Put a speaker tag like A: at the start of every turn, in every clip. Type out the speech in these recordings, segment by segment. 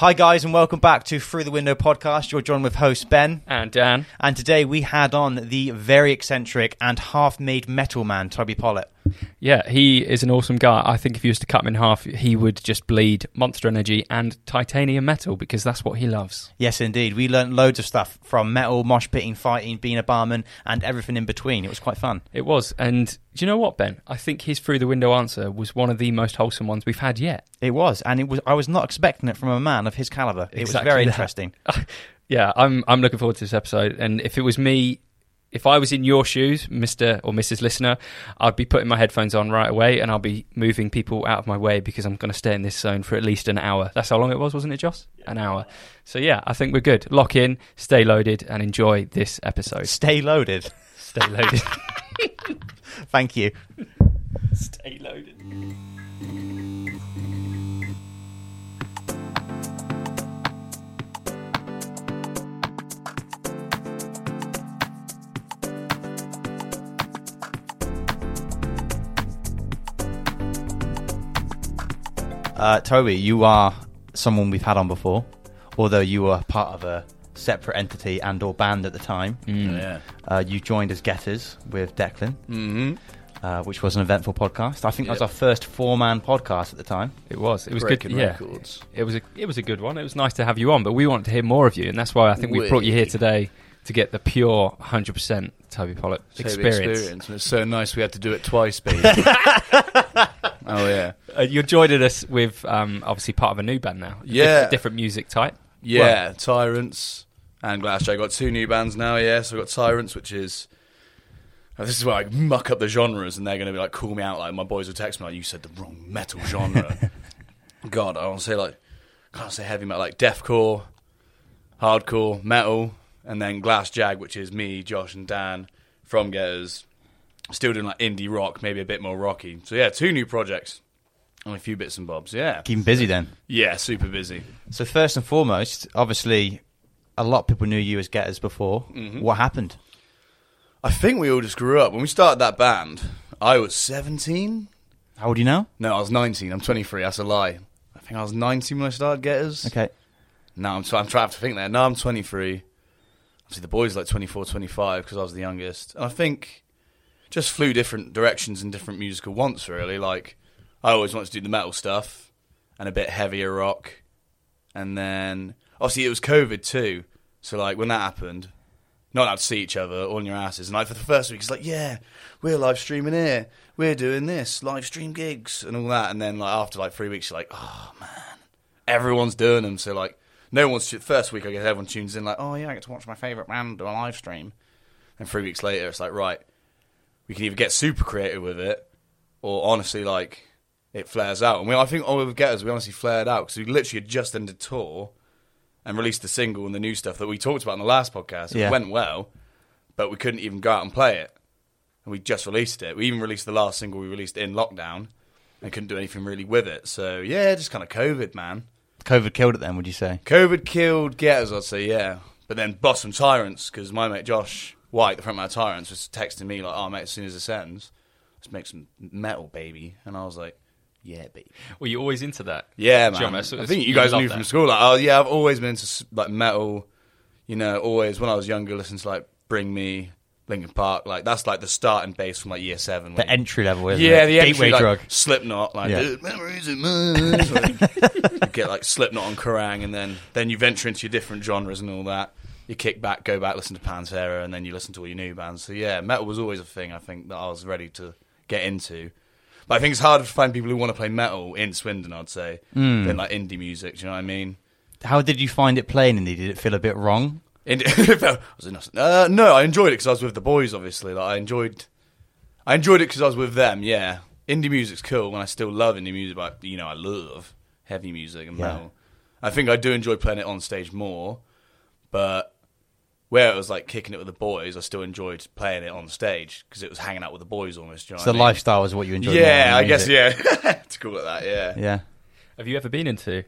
A: Hi, guys, and welcome back to Through the Window podcast. You're joined with host Ben.
B: And Dan.
A: And today we had on the very eccentric and half made metal man, Toby Pollitt.
B: Yeah, he is an awesome guy. I think if you was to cut him in half, he would just bleed monster energy and titanium metal because that's what he loves.
A: Yes, indeed. We learned loads of stuff from metal, mosh pitting, fighting, being a barman, and everything in between. It was quite fun.
B: It was. And do you know what, Ben? I think his through the window answer was one of the most wholesome ones we've had yet.
A: It was, and it was. I was not expecting it from a man of his caliber. It
B: Exactly
A: was very
B: that.
A: interesting.
B: yeah, I'm I'm looking forward to this episode. And if it was me, if I was in your shoes, Mister or Mrs. Listener, I'd be putting my headphones on right away, and I'll be moving people out of my way because I'm going to stay in this zone for at least an hour. That's how long it was, wasn't it, Joss? An hour. So yeah, I think we're good. Lock in, stay loaded, and enjoy this episode.
A: Stay loaded.
B: Stay loaded.
A: Thank you.
B: stay loaded.
A: Uh, Toby, you are someone we've had on before, although you were part of a separate entity and or band at the time.
C: Yeah.
A: Uh, you joined as Getters with Declan,
C: Mm-hmm.
A: uh, which was an eventful podcast. I think that was our first four-man podcast at the time.
B: It was. It was
C: Breaking
B: good. Yeah.
C: records.
B: It was a it was a good one. It was nice to have you on, but we wanted to hear more of you, and that's why I think we brought you here today to get the pure 100% Toby Pollock
C: Toby
B: experience.
C: And it's so nice we had to do it twice, baby. oh yeah.
B: Uh, you're joining us with um, obviously part of a new band now.
C: Yeah.
B: diff- different music type.
C: Yeah, Tyrants and Glass I got two new bands now, yeah. So I've got Tyrants, which is oh, this is where I muck up the genres and they're gonna be like call me out like my boys will text me like you said the wrong metal genre. God, I want to say like can't say heavy metal like deathcore, hardcore, metal, and then Glass Jag, which is me, Josh and Dan from Getters. Still doing like indie rock, maybe a bit more rocky. So yeah, two new projects. And a few bits and bobs, yeah.
A: Keeping busy then.
C: Yeah, super busy.
A: So first and foremost, obviously, a lot of people knew you as Getters before.
C: Mm-hmm.
A: What happened?
C: I think we all just grew up. When we started that band, I was 17.
A: How old are you now?
C: No, I was 19. I'm 23. That's a lie. I think I was 19 when I started Getters.
A: Okay.
C: No, I'm, try- I'm trying to think there. No, I'm 23. Obviously, the boys are like 24, 25 because I was the youngest. And I think just flew different directions and different musical wants, really. Like, I always wanted to do the metal stuff and a bit heavier rock. And then, obviously, it was COVID too. So, like, when that happened, not allowed to see each other, all in your asses. And like for the first week, it's like, yeah, we're live streaming here, we're doing this, live stream gigs and all that. And then like after like three weeks, you're like, oh man, everyone's doing them. So like, no one's first week. I guess everyone tunes in like, oh yeah, I get to watch my favorite band do a live stream. And three weeks later, it's like, right, we can either get super creative with it, or honestly like it flares out. And we, I think all we get is we honestly flared out because we literally had just ended tour and released the single and the new stuff that we talked about in the last podcast. It
A: Yeah.
C: went well, but we couldn't even go out and play it. And we just released it. We even released the last single we released in lockdown and couldn't do anything really with it. So yeah, just kind of COVID, man.
A: COVID killed it then, would you say?
C: COVID killed Getters, I'd say, yeah. But then Blossom Tyrants, because my mate Josh White, the frontman of Tyrants, was texting me like, "Oh mate, as soon as this ends, let's make some metal, baby." And I was like, "Yeah, baby."
B: Were you always into that?
C: Yeah,
B: John,
C: man.
B: that's-
C: I think you
B: you
C: guys
B: love
C: knew
B: that.
C: from school. Like, oh yeah, I've always been into like metal. You know, always when I was younger, listening to like Bring Me, Linkin Park. Like that's like the starting base from like year seven.
A: The entry level, isn't
C: yeah,
A: it?
C: the
A: gateway
C: entry, like,
A: drug.
C: Slipknot, like
A: Yeah.
C: "Uh, memories of mine. you get like Slipknot on Kerrang, and then then you venture into your different genres and all that. You kick back, go back, listen to Pantera, and then you listen to all your new bands. So yeah, metal was always a thing. I think that I was ready to get into. But I think it's harder to find people who want to play metal in Swindon. I'd say
A: Hmm.
C: than like indie music. Do you know what I mean?
A: How did you find it playing indie? Did it feel a bit wrong?
C: Indie, was it uh, no, I enjoyed it because I was with the boys. Obviously, like I enjoyed, I enjoyed it because I was with them. Yeah, indie music's cool, and I still love indie music. But you know, I love heavy music and
A: Yeah.
C: metal. I think I do enjoy playing it on stage more, but where it was like kicking it with the boys, I still enjoyed playing it on stage because it was hanging out with the boys almost. You know
A: So the
C: I mean?
A: lifestyle was what you enjoyed.
C: Yeah,
A: than
C: I guess yeah. to call it that, yeah.
A: Yeah.
B: Have you ever been into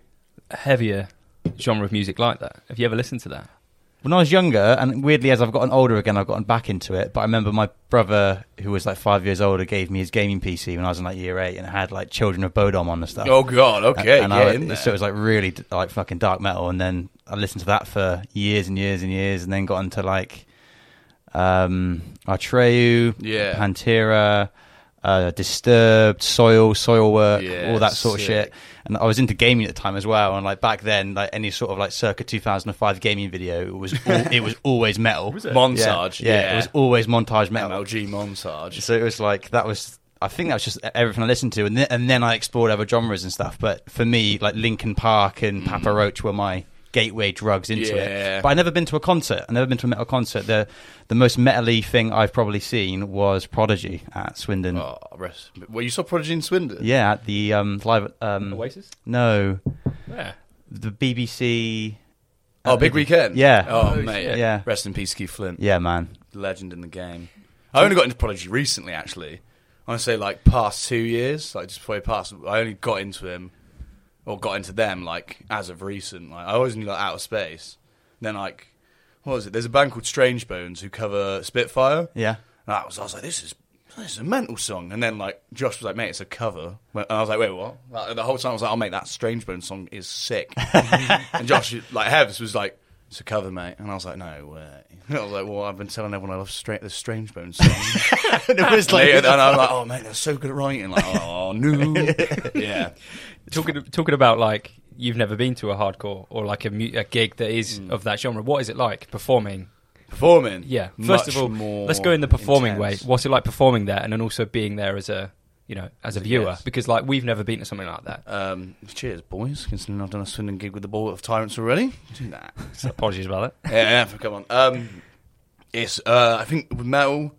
B: a heavier genre of music like that? Have you ever listened to that?
A: When I was younger, and weirdly as I've gotten older again, I've gotten back into it. But I remember my brother, who was like five years older, gave me his gaming PC when I was in like year eight, and it had like Children of Bodom on the stuff.
C: Oh God, okay,
A: and
C: get
A: I,
C: in there.
A: so it was like really like fucking dark metal, and then I listened to that for years and years and years, and then got into like um Atreyu,
C: Yeah.
A: Pantera, uh, Disturbed, Soil, Soilwork,
C: Yeah,
A: all that sort of shit. And I was into gaming at the time as well, and like back then, like any sort of like circa 2005 gaming video, it was all, it was always metal.
B: Was it?
C: Montage,
A: Yeah,
C: yeah.
A: it was always montage metal.
C: MLG montage.
A: So it was like that was. I think that was just everything I listened to, and then, and then I explored other genres and stuff. But for me, like Linkin Park and Papa Roach were my gateway drugs into
C: Yeah.
A: it. But I've never been to a concert. I've never been to a metal concert. The the most metally thing I've probably seen was Prodigy at Swindon.
C: Oh, rest. Well, you saw Prodigy in Swindon.
A: Yeah, at the um, live. Um,
B: Oasis.
A: no,
B: Yeah.
A: the BBC.
C: Oh, Big Weekend.
A: Yeah.
C: Oh,
B: Oh,
C: mate.
B: shit.
A: Yeah.
C: Rest in peace, Keith Flint.
A: Yeah, man.
C: Legend in the game. I only got into Prodigy recently, actually. I want to say like past two years, like just before he passed. I only got into him, or got into them like as of recent. Like I always knew like out of space. Then like, what was it? There's a band called Strange Bones who cover Spitfire.
A: Yeah.
C: And I was, I was like, this is this is a mental song. And then like Josh was like, mate, it's a cover. And I was like, wait, what? Like, the whole time I was like, oh mate, that Strange Bones song is sick. and Josh, like Heavs, was like, it's a cover, mate. And I was like, no way. I was like, well, I've been telling everyone I love straight the Strange Bones song.
A: and it was
C: and I'm like, oh mate, they're so good at writing. Like, oh no, yeah.
B: Talking talking about like you've never been to a hardcore or like a, mu- a gig that is
C: Hmm.
B: of that genre. What is it like performing?
C: Performing,
B: Yeah. First
C: much
B: of all,
C: more
B: let's go in the performing
C: intense.
B: way. What's it like performing there, and then also being there as a you know as a viewer?
C: guest.
B: Because like we've never been to something like that.
C: Um, cheers, boys. Considering I've done a Swindon gig with the Ball of Tyrants already. Nah.
B: So apologies about that.
C: yeah, yeah, come on. Um, it's uh, I think with metal,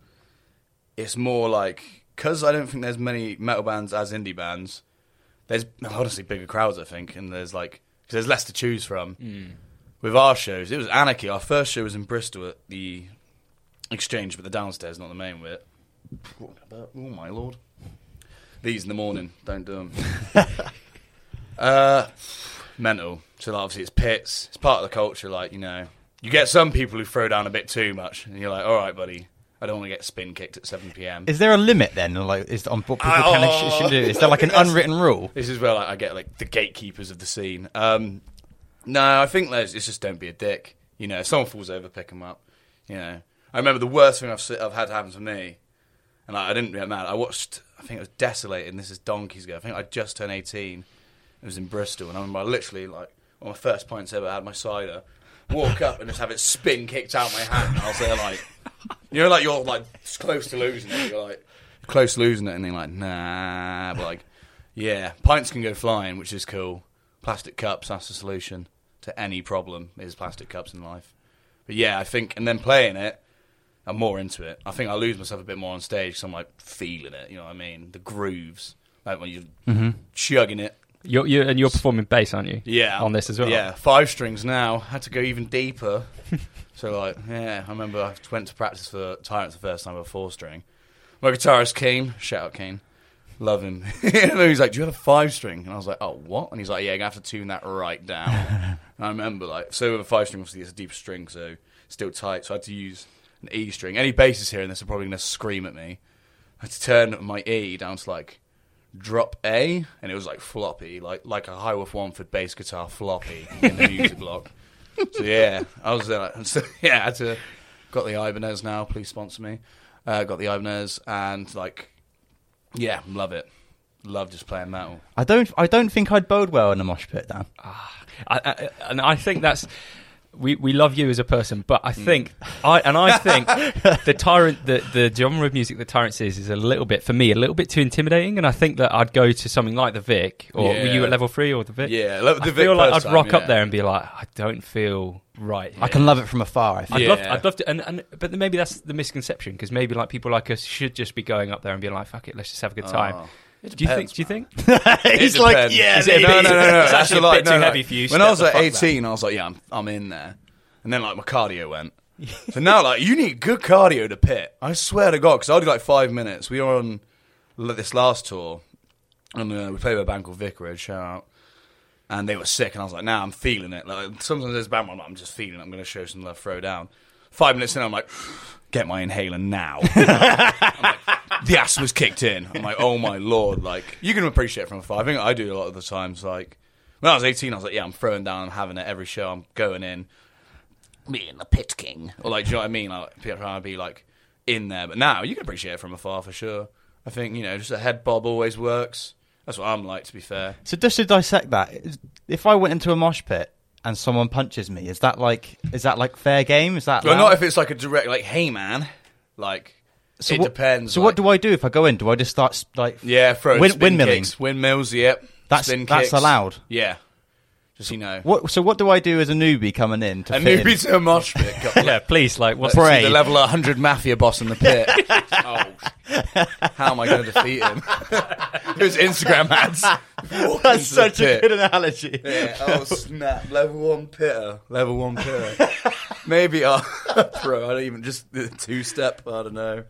C: it's more like because I don't think there's many metal bands as indie bands. There's honestly bigger crowds, I think, and there's like because there's less to choose from. With our shows, it was anarchy. Our first show was in Bristol at the Exchange, but the downstairs, not the main bit. Oh my lord! These in the morning, don't do them. uh, mental. So like, obviously it's pits. It's part of the culture. Like you know, you get some people who throw down a bit too much, and you're like, all right, buddy, I don't want to get spin kicked at seven p.m.
A: Is there a limit then? Like, is on what people can should do? Is there like an unwritten rule?
C: This is where like, I get like the gatekeepers of the scene. Um, no, I think there's it's just don't be a dick. You know, if someone falls over, pick them up. You know, I remember the worst thing I've I've had happen to me, and like, I didn't get mad. I watched, I think it was Desolated. And this is donkeys ago. I think I just turned eighteen. It was in Bristol, and I remember I literally like one of my first pints ever. I had my cider. Walk up and just have it spin kicked out my hand. And I was there like, you know, like you're like close to losing it. You're like close to losing it, and you're like, nah. But like, yeah, pints can go flying, which is cool. Plastic cups, that's the solution to any problem. Is plastic cups in life. But yeah, I think, and then playing it, I'm more into it. I think I lose myself a bit more on stage because I'm like feeling it. You know what I mean? The grooves, like when you're mm-hmm. chugging it.
B: You're, you're and you're performing bass, aren't you?
C: Yeah,
B: On this as well.
C: Yeah, five strings now. Had to go even deeper. so like, yeah, I remember I went to practice for Tyrants the first time with a four string. My guitarist Kane, shout out Kane, love him. and he's like, "Do you have a five string?" And I was like, "Oh, what?" And he's like, "Yeah, gonna have to tune that right down." and I remember like, so with a five string, obviously it's a deeper string, so it's still tight. So I had to use an E string. Any bassist hearing this are probably gonna scream at me. I had to turn my E down to like drop A, and it was like floppy, like like a Highworth Wanford bass guitar floppy in the music block. So yeah, I was there. Like, so, yeah, I had to got the Ibanez now. Please sponsor me. Uh, got the Ibanez, and like, yeah, love it. Love just playing metal.
A: I don't. I don't think I'd bode well in a mosh pit, Dan.
B: I, I, and I think that's we, we love you as a person, but. I think I and I think the tyrant the the genre of music that Tyrants is is a little bit for me a little bit too intimidating, and I think that I'd go to something like the Vic or were you at level three or the Vic?
C: Yeah, lo- the
B: I
C: Vic
B: feel like I'd
C: time,
B: rock up there and be like, I don't feel right.
A: I can love it from afar. I think.
B: I'd
C: Yeah.
B: love, I'd love to, and, and but maybe that's the misconception because maybe like people like us should just be going up there and being like, "Fuck it, let's just have a good time."
C: Oh, it
B: do you think? Do you think?
A: He's like,
C: depends.
A: yeah,
B: Is it
A: maybe.
C: no, no, no, no.
B: It's actually
C: a
B: a bit
C: no,
B: too heavy for you.
C: When I
B: Step
C: was
B: the
C: at
B: fuck back.
C: 18, I was like, yeah, I'm, I'm in there. And then like my cardio went. So now like you need good cardio to pit. I swear to God, because I did like five minutes. We were on l- this last tour, and uh, we played with a band called Vicarage. Shout out. and they were sick, and I was like, "Nah, I'm feeling it." Like sometimes there's a band, where I'm, like, I'm just feeling. it. I'm going to show some love, throw down. Five minutes in, I'm like, "Get my inhaler now." Like, the asthma's kicked in. I'm like, "Oh my lord!" Like you can appreciate it from afar. I think I do a lot of the times. Like when I was 18, I was like, "Yeah, I'm throwing down, I'm having it every show. I'm going in." Me and the pit king, or like, do you know what I mean? Like, trying to be like in there, but now you can appreciate it from afar for sure. I think you know, just a head bob always works. That's what I'm like, to be fair.
A: So just to dissect that, if I went into a mosh pit and someone punches me, is that like is that like fair game? Is that
C: Well,
A: allowed?
C: not if it's like a direct, like, hey man, like
A: so
C: it
A: what,
C: depends.
A: So
C: like-
A: what do I do if I go in? Do I just start like
C: Yeah, throw
A: Win- windmilling?
C: kicks, windmills. Yep,
A: That's- that's
C: kicks.
A: allowed?
C: Yeah, just you know,
A: what? So what do I do as a newbie coming in to
C: a
A: fit in?
C: newbie to a mosh pit. Got-
B: Yeah, please, like, what's
A: Pray.
C: the level 100 mafia boss in the pit. oh, how am I going to defeat him? His Instagram ads. Walk
A: That's such a
C: pit.
A: good analogy.
C: Yeah, oh snap! Level one pitter, level one pitter. Maybe pro. I don't even just the two step. I don't know.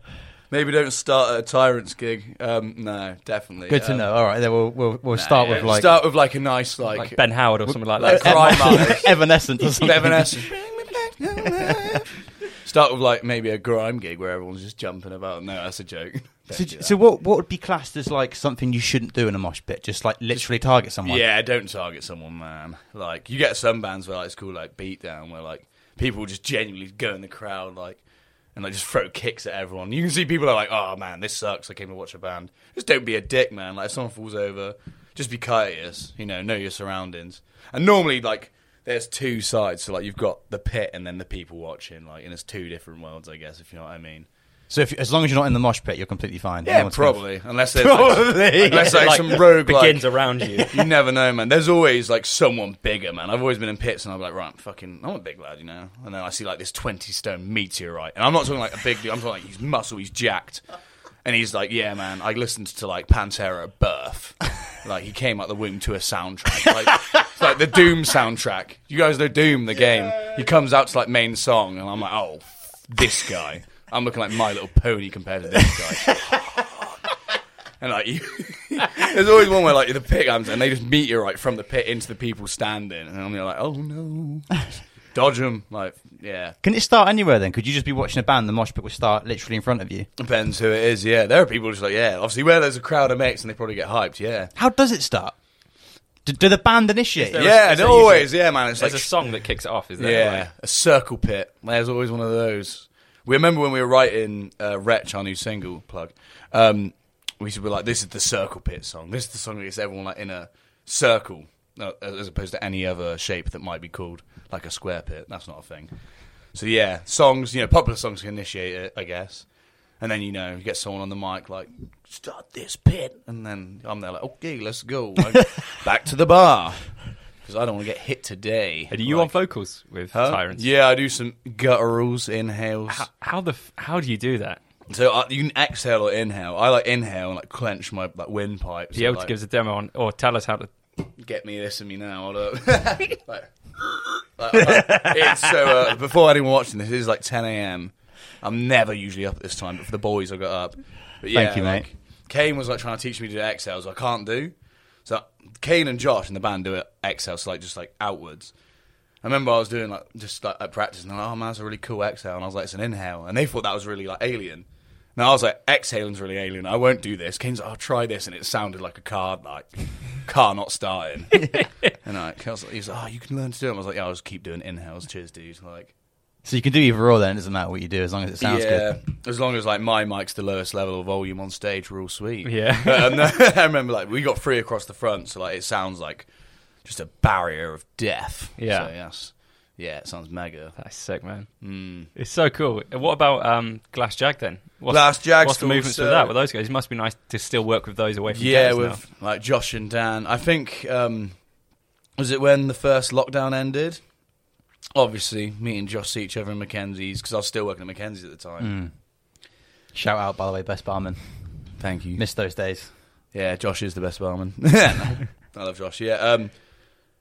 C: Maybe don't start at a tyrant's gig. Um, no, definitely.
A: Good to
C: Um,
A: know. All right, then we'll we'll, we'll
C: nah,
A: start
C: yeah,
A: with like,
C: start with like a nice like,
B: like Ben Howard or something like
C: like
B: that?
C: crime artist.
A: Evanescence or something.
C: Evanescence. Start with like maybe a grime gig where everyone's just jumping about. No, that's a joke.
A: So,
C: that.
A: so what what would be classed as like something you shouldn't do in a mosh pit? Just like literally target someone.
C: Yeah, don't target someone, man. Like you get some bands where like, it's called like beatdown, where like people just genuinely go in the crowd, like and like just throw kicks at everyone. You can see people are like, "Oh man, this sucks." I came to watch a band. Just don't be a dick, man. Like if someone falls over, just be courteous. You know, know your surroundings. And normally, like there's two sides. So like you've got the pit and then the people watching. Like and it's two different worlds, I guess, if you know what I mean.
A: So if, as long as you're not in the mosh pit, you're completely fine. No
C: Yeah,
A: gonna-
C: probably. Unless there's like,
A: Probably.
C: unless like,
B: Like,
C: some rogue
B: begins
C: like,
B: around you.
C: you never know, man. There's always like someone bigger, man. I've always been in pits and I'm like, right, I'm fucking, I'm a big lad, you know. And then I see like this 20 stone meteorite, and I'm not talking like a big dude. I'm talking like he's muscle, he's jacked, and he's like, yeah, man. I listened to like Pantera at birth. Like he came out the womb to a soundtrack, like it's like the Doom soundtrack. You guys know Doom, the game. He comes out to like main song, and I'm like, oh, this guy. I'm looking like My Little Pony compared to this guy. And like, you, there's always one where like the pit comes and they just meteorite from the pit into the people standing, and I'm like, oh no, dodge them. Like, yeah,
A: Can it start anywhere then? Could you just be watching a band, the mosh pit would start literally in front of you?
C: depends who it is. Yeah, there are people just like, yeah, obviously where there's a crowd of mates and they probably get hyped. Yeah,
A: How does it start? Do, do the band initiate?
B: there
A: it?
B: a-
C: yeah,
B: is usually-
C: always yeah, man. It's
B: There's
C: like
B: a song that kicks it off, is there?
C: Yeah,
B: Like,
C: a circle pit. There's always one of those. We remember when we were writing uh, "Wretch," our new single plug. Um, we be like, "This is the circle pit song. This is the song that gets everyone like in a circle, uh, as opposed to any other shape that might be called like a square pit. That's not a thing." So yeah, songs. You know, popular songs can initiate it, I guess. And then you know, you get someone on the mic like, "Start this pit," and then I'm there like, "Okay, let's go Like, back to the bar." Because I don't want to get hit today.
B: Are you
C: Like-
B: on vocals with
C: Huh?
B: Tyrants?
C: Yeah, I do some gutturals, inhales.
B: How, how the f- how do you do that?
C: So uh, you can exhale or inhale. I like inhale and like clench my like windpipe.
B: You able
C: like,
B: to give us a demo on, or tell us how to?
C: get me this and me now? Hold up. like, like, it's so uh, before anyone watching this, it is like 10 a.m. I'm never usually up at this time, but for the boys, I got up. But yeah,
A: Thank you, mate.
C: Kane was like trying to teach me to do exhales. I can't do. So Kane and Josh in the band do it exhale, so like just like outwards. I remember I was doing like just like at practice, and they're like, oh man, that's a really cool exhale, and I was like, it's an inhale, and they thought that was really like alien. And I was like, exhaling's really alien. I won't do this. Kane's like, I'll try this, and it sounded like a car like car not starting. and I, I was like, he was like, oh, you can learn to do it. I was like, yeah, I'll just keep doing inhales. Cheers, dude. Like,
A: So you can do either or then. It doesn't matter what you do as long as it sounds
C: yeah,
A: good.
C: as long as like my mic's the lowest level of volume on stage, we're all sweet.
B: Yeah.
C: But, um, I remember like we got three across the front, so like it sounds like just a barrier of death.
B: Yeah.
C: So, yes. Yeah, it sounds mega.
B: That's sick, man.
C: Mm.
B: It's so cool. What about um, Glass Jag then? What's,
C: Glass Jag's
B: What's the
C: still
B: movements with
C: so-
B: that with those guys? It must be nice to still work with those away from
C: Yeah,
B: gigs
C: with like Josh and Dan. I think um, was it when the first lockdown ended? Obviously, me and Josh see each other in Mackenzie's because I was still working at Mackenzie's at the time.
A: Mm. Shout out, by the way, best barman.
C: Thank you.
A: Missed those days.
C: Yeah, Josh is the best barman. I love Josh. Yeah, um,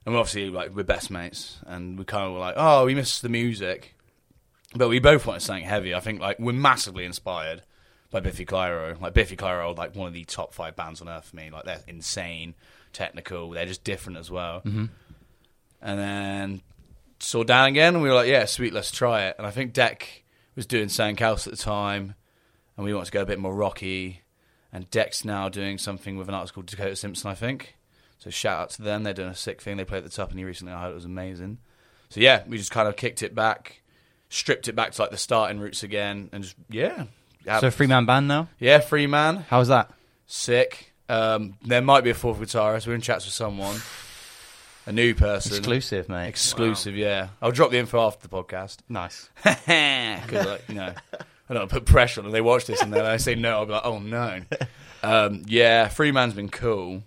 C: and we're obviously like we're best mates, and we kind of were like, oh, we miss the music, but we both wanted something heavy. I think like we're massively inspired by Biffy Clyro. Like Biffy Clyro, are, like one of the top five bands on earth for me. Like they're insane. technical. They're just different as well.
A: hmm
C: And then saw Dan again, and we were like, yeah, sweet, let's try it. And I think Deck was doing else at the time, and we wanted to go a bit more rocky. And Deck's now doing something with an artist called Dakota Simpson, I think. So shout out to them. They're doing a sick thing. They played at the top, and he recently I heard it was amazing. So yeah, we just kind of kicked it back, stripped it back to like the starting roots again, and just yeah,
A: So a three man band now.
C: yeah, free man,
A: How's that?
C: sick. Um, there might be a fourth guitarist. We're in chats with someone, a new person,
A: Exclusive, mate.
C: exclusive. Yeah, I'll drop the info after the podcast.
A: nice.
C: because like you know, I don't put pressure on them. They watch this and then I say no. I'll be like, oh no. Um, yeah, Freeman's been cool,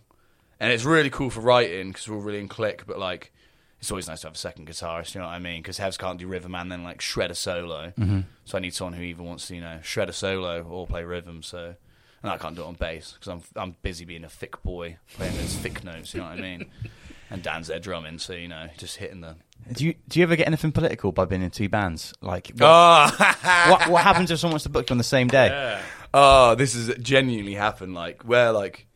C: and it's really cool for writing because we're all really in click. But like, it's always nice to have a second guitarist. You know what I mean? Because Hevs can't do rhythm and then like shred a solo.
A: Mm-hmm.
C: So I need someone who either wants to you know shred a solo or play rhythm. So. And I can't do it on bass because I'm I'm busy being a thick boy playing those thick notes. You know what I mean? And Dan's there drumming, so you know, just hitting the.
A: Do you do you ever get anything political by being in two bands? Like, what,
C: Oh,
A: what, what happens if someone wants to book you on the same day?
C: Oh, this has genuinely happened. Like where, like,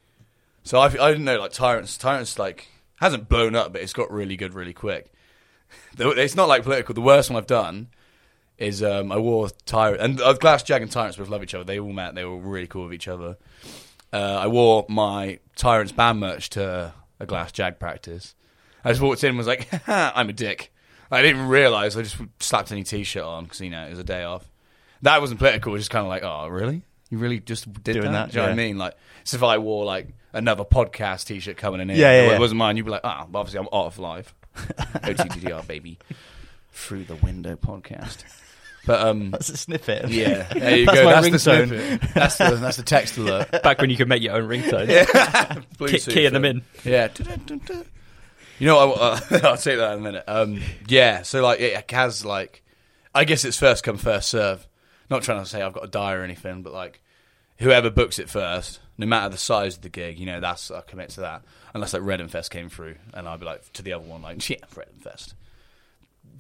C: so I, I didn't know. Like Tyrants, Tyrants, like hasn't blown up, but it's got really good really quick. It's not like political. The worst one I've done is um, I wore Tyrant and uh, Glass Jag and Tyrants both love each other. They all met. They were really cool with each other. Uh, I wore my Tyrants band merch to a Glass Jag practice. I just walked in and was like, "I'm a dick." I didn't realize. I just slapped any t-shirt on because you know it was a day off. That wasn't political. It was just kind of like, "Oh, really? You really just did
A: Doing
C: that?"
A: that,
C: Do you know what I mean? Like, so if I wore like another podcast t-shirt coming in,
A: Yeah, yeah,
C: it
A: yeah.
C: wasn't mine. You'd be like, "Ah, well, obviously I'm off live." OTDR baby, through the window podcast. But um,
A: That's a snippet.
C: yeah, there you
A: That's
C: go.
A: my
C: That's the snippet. That's the that's the text alert.
B: Back when you could make your own ringtone. yeah, Key,
C: Bluetooth
B: keying them in.
C: Yeah. You know, what, uh, I'll take that in a minute. Um, yeah, so like, it has like, I guess it's first come first serve. Not trying to say I've got a die or anything, but like, whoever books it first, no matter the size of the gig, you know, that's I commit to that. Unless like Reading Fest came through, and I'd be like to the other one, like, yeah, Reading Fest.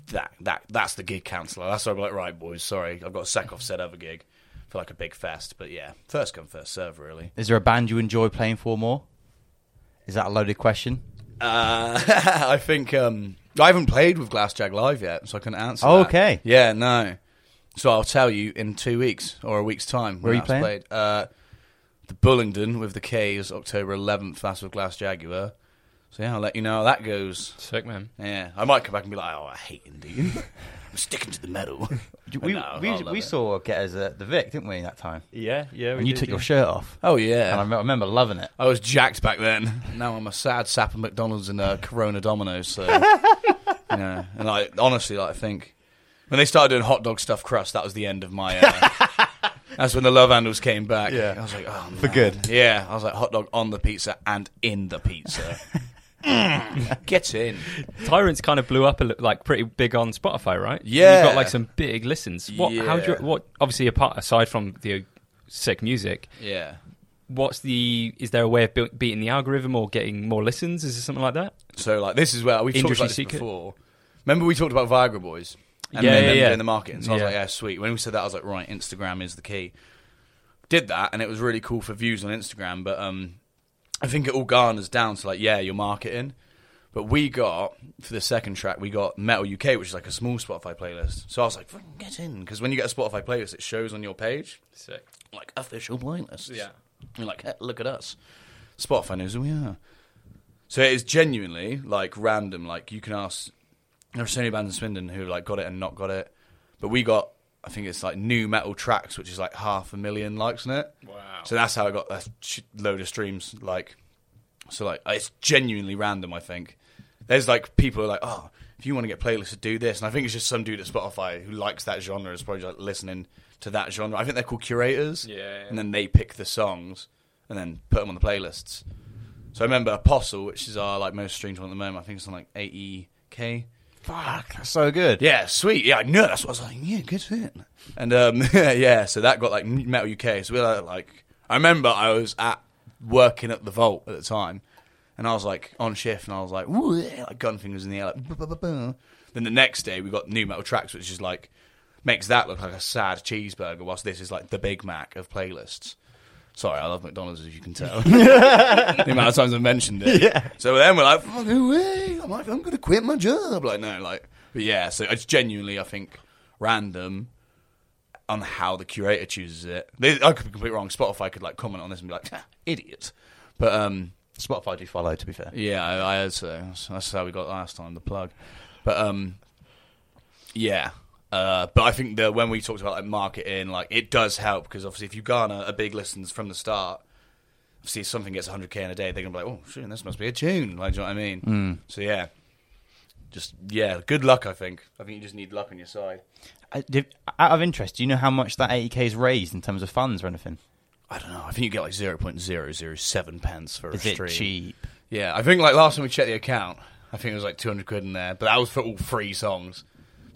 C: That that that's the gig counselor. That's why be like, right, boys, sorry, I've got a sack off said other gig for like a big fest. But yeah, first come first serve, really.
A: Is there a band you enjoy playing for more? Is that a loaded question?
C: Uh, I think um, I haven't played with Glass Jag live yet, so I couldn't answer.
A: Oh,
C: that.
A: okay.
C: Yeah, no. So I'll tell you in two weeks or a week's time.
A: Where are you playing?
C: Played. Uh, the Bullingdon with the K's, October 11th. That's with Glass Jaguar. So yeah, I'll let you know how that goes.
B: Sick, man.
C: Yeah, I might come back and be like, "Oh, I hate Indy. I'm sticking to the metal."
A: We,
C: No,
A: we, we
C: it.
A: saw Getters at the Vic, didn't we, that time?
B: Yeah, yeah.
A: And you took your shirt off.
C: Oh yeah,
A: rem- I remember loving it.
C: I was jacked back then. Now I'm a sad sap of McDonald's and uh, Corona Domino's. So, yeah, and like honestly, like I think when they started doing hot dog stuffed crust, that was the end of my. Uh, that's when the love handles came back.
A: Yeah.
C: I was like, oh,
A: For good.
C: Yeah, I was like hot dog on the pizza and in the pizza. Get in.
B: Tyrants kind of blew up a li- like pretty big on Spotify, right?
C: Yeah.
B: you've got like some big listens. What? How do you,
C: Yeah.
B: what? Obviously, apart aside from the sick music,
C: Yeah.
B: what's the? Is there a way of be- beating the algorithm or getting more listens? Is there something like that?
C: So like this is where we've talked
B: Industry
C: about this
B: secret.
C: before. Remember we talked about Viagra Boys? And
B: Yeah,
C: then
B: yeah,
C: them
B: yeah.
C: doing the marketing. So I was
B: Yeah.
C: like, yeah, sweet. When we said that, I was like, right, Instagram is the key. Did that, and it was really cool for views on Instagram. But um, I think it all garners down to like, yeah, your marketing. But we got for the second track, we got Metal UK, which is like a small Spotify playlist. So I was like, "Fucking get in, because when you get a Spotify playlist, it shows on your page
B: Sick.
C: like official playlists.
B: Yeah.
C: You're like, hey, look at us. Spotify knows who we are. So it is genuinely like random. Like you can ask. There are so many bands in Swindon who like got it and not got it, but we got. I think it's like new metal tracks, which is like half a million likes on it.
B: Wow.
C: So that's how I got a load of streams. Like, so like uh, it's genuinely random. I think there's like people who are like, oh, if you want to get playlists to do this, and I think it's just some dude at Spotify who likes that genre is probably like listening to that genre. I think they're called curators,
B: Yeah, yeah.
C: and then they pick the songs and then put them on the playlists. So I remember Apostle, which is our like most streamed one at the moment. I think it's on like 80k.
A: Fuck, that's so good.
C: Yeah, sweet. Yeah, I know. That's what I was like. Yeah, good fit. And um, yeah, so that got like Metal UK. So we were like, I remember I was at working at the Vault at the time, and I was like on shift, and I was like, Ooh, yeah, like gun fingers in the air, like. "Buh, buh, buh, buh." Then the next day we got new metal tracks, which is like makes that look like a sad cheeseburger, whilst this is like the Big Mac of playlists. Sorry, I love McDonald's as you can tell. the amount of times I've mentioned it.
A: Yeah.
C: So then we're like, fucking way. I'm like, I'm gonna quit my job. Like, no, like, but yeah. So it's genuinely, I think, random on how the curator chooses it. They, I could be completely wrong. Spotify could like comment on this and be like, "Ah, idiot. But um,
A: Spotify do follow, to be fair.
C: yeah, I, I heard so. That's- That's how we got last time. The plug. But um, yeah. Uh, but I think that when we talked about like marketing, like it does help because obviously if you garner a big listens from the start, obviously if something gets 100k in a day, they're gonna be like, oh shit, this must be a tune. Like, do you know what I mean?
A: Mm.
C: So yeah, just yeah, good luck. I think. I think you just need luck on your side.
A: Uh, did- out of interest, do you know how much that 80k is raised in terms of funds or anything?
C: I don't know. I think you get like 0.007 pence for
A: Is
C: a stream.
A: cheap?
C: Yeah, I think like last time we checked the account, I think it was like 200 quid in there, but that was for all three songs.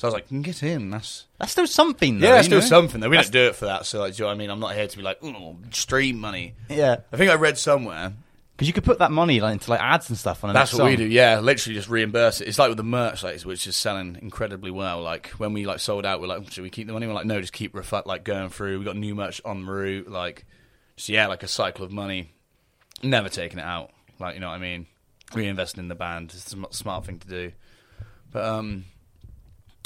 C: So I was like, "Mm, get in. That's
A: That's still something, though.
C: yeah, that's still
A: know?
C: something. Though we
A: That's-
C: don't do it for that. So like, do you know what I mean? I'm not here to be like, oh, stream money.
A: Yeah,
C: I think I read somewhere.
A: because you could put that money like, into like ads and stuff on.
C: That's what we do. Yeah, literally just reimburse it. It's like with the merch, like which is selling incredibly well. Like when we like sold out, we're like, should we keep the money? We're like, no, just keep refu- like going through. We got new merch en route. Like, just yeah, like a cycle of money. Never taking it out. Like you know what I mean? Reinvesting in the band. It's a smart thing to do. But um,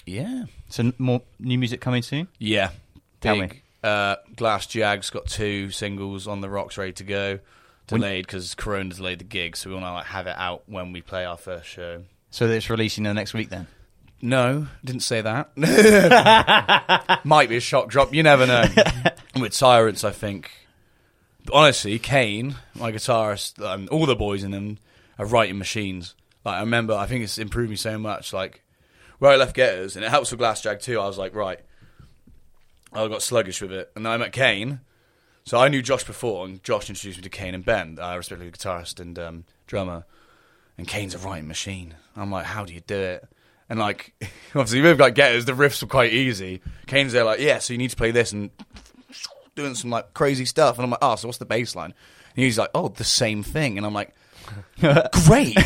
C: yeah,
A: So more new music coming soon.
C: yeah.
A: Tell
C: Big, Uh, Glass Jag's got two singles on the rocks ready to go. Delayed because Corona delayed the gig, so we want to like have it out when we play our first show.
A: So it's releasing the next week then.
C: No, didn't say that. Might be a shock drop. You never know. With Tyrants, I think. Honestly, Kane, my guitarist, um, all the boys in them are writing machines. Like I remember, I think it's improved me so much. Like I left Getters, and it helps with Glass Jag too. I was like, right, I got sluggish with it, and then I met Kane. So I knew Josh before, and Josh introduced me to Kane and Ben, uh, respectively guitarist and um, drummer. And Kane's a writing machine. I'm like, how do you do it? And like, obviously, with like Getters, the riffs were quite easy. Kane's there, like, yeah, so you need to play this and doing some like crazy stuff. And I'm like, oh, so what's the bass line? And he's like, oh, the same thing. And I'm like, great,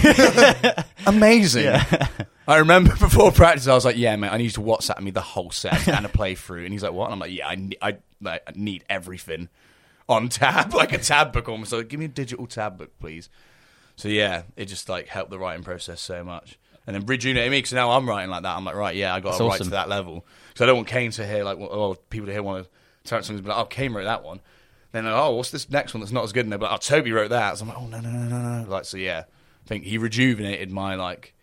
C: amazing. I remember before practice, I was like, yeah, man, I need you to WhatsApp me the whole set and a playthrough. And he's like, what? And I'm like, yeah, I, ne- I, like, I need everything on tab, like a tab book almost. Like, give me a digital tab book, please. So yeah, it just like helped the writing process so much. And then rejuvenated me because now I'm writing like that. I'm like, right, yeah, I got to write
A: awesome.
C: to that level. Because I don't want Kane to hear like, well, oh, people to hear one of Tyrants songs and be like, oh, Kane wrote that one. Then like, oh, what's this next one that's not as good? And they're like, oh, Toby wrote that. So I'm like, oh no, no, no, no, no. Like, so yeah, I think he rejuvenated my like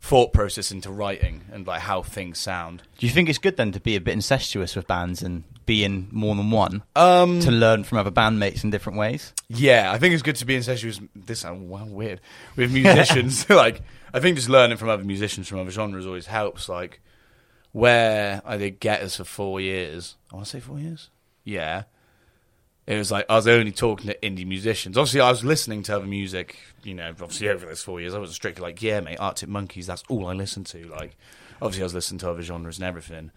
C: thought process into writing and like how things sound.
A: Do you think it's good then to be a bit incestuous with bands and be in more than one
C: Um,
A: to learn from other bandmates in different ways?
C: Yeah, I think it's good to be incestuous. this sounds wow, weird with musicians. like, I think just learning from other musicians from other genres always helps. Like, where I did Getters for four years. I want to say four years. Yeah, it was like I was only talking to indie musicians. Obviously, I was listening to other music. You know, obviously over those four years, I was strictly like, yeah, mate, Arctic Monkeys. That's all I listened to. Like, obviously, I was listening to other genres and everything.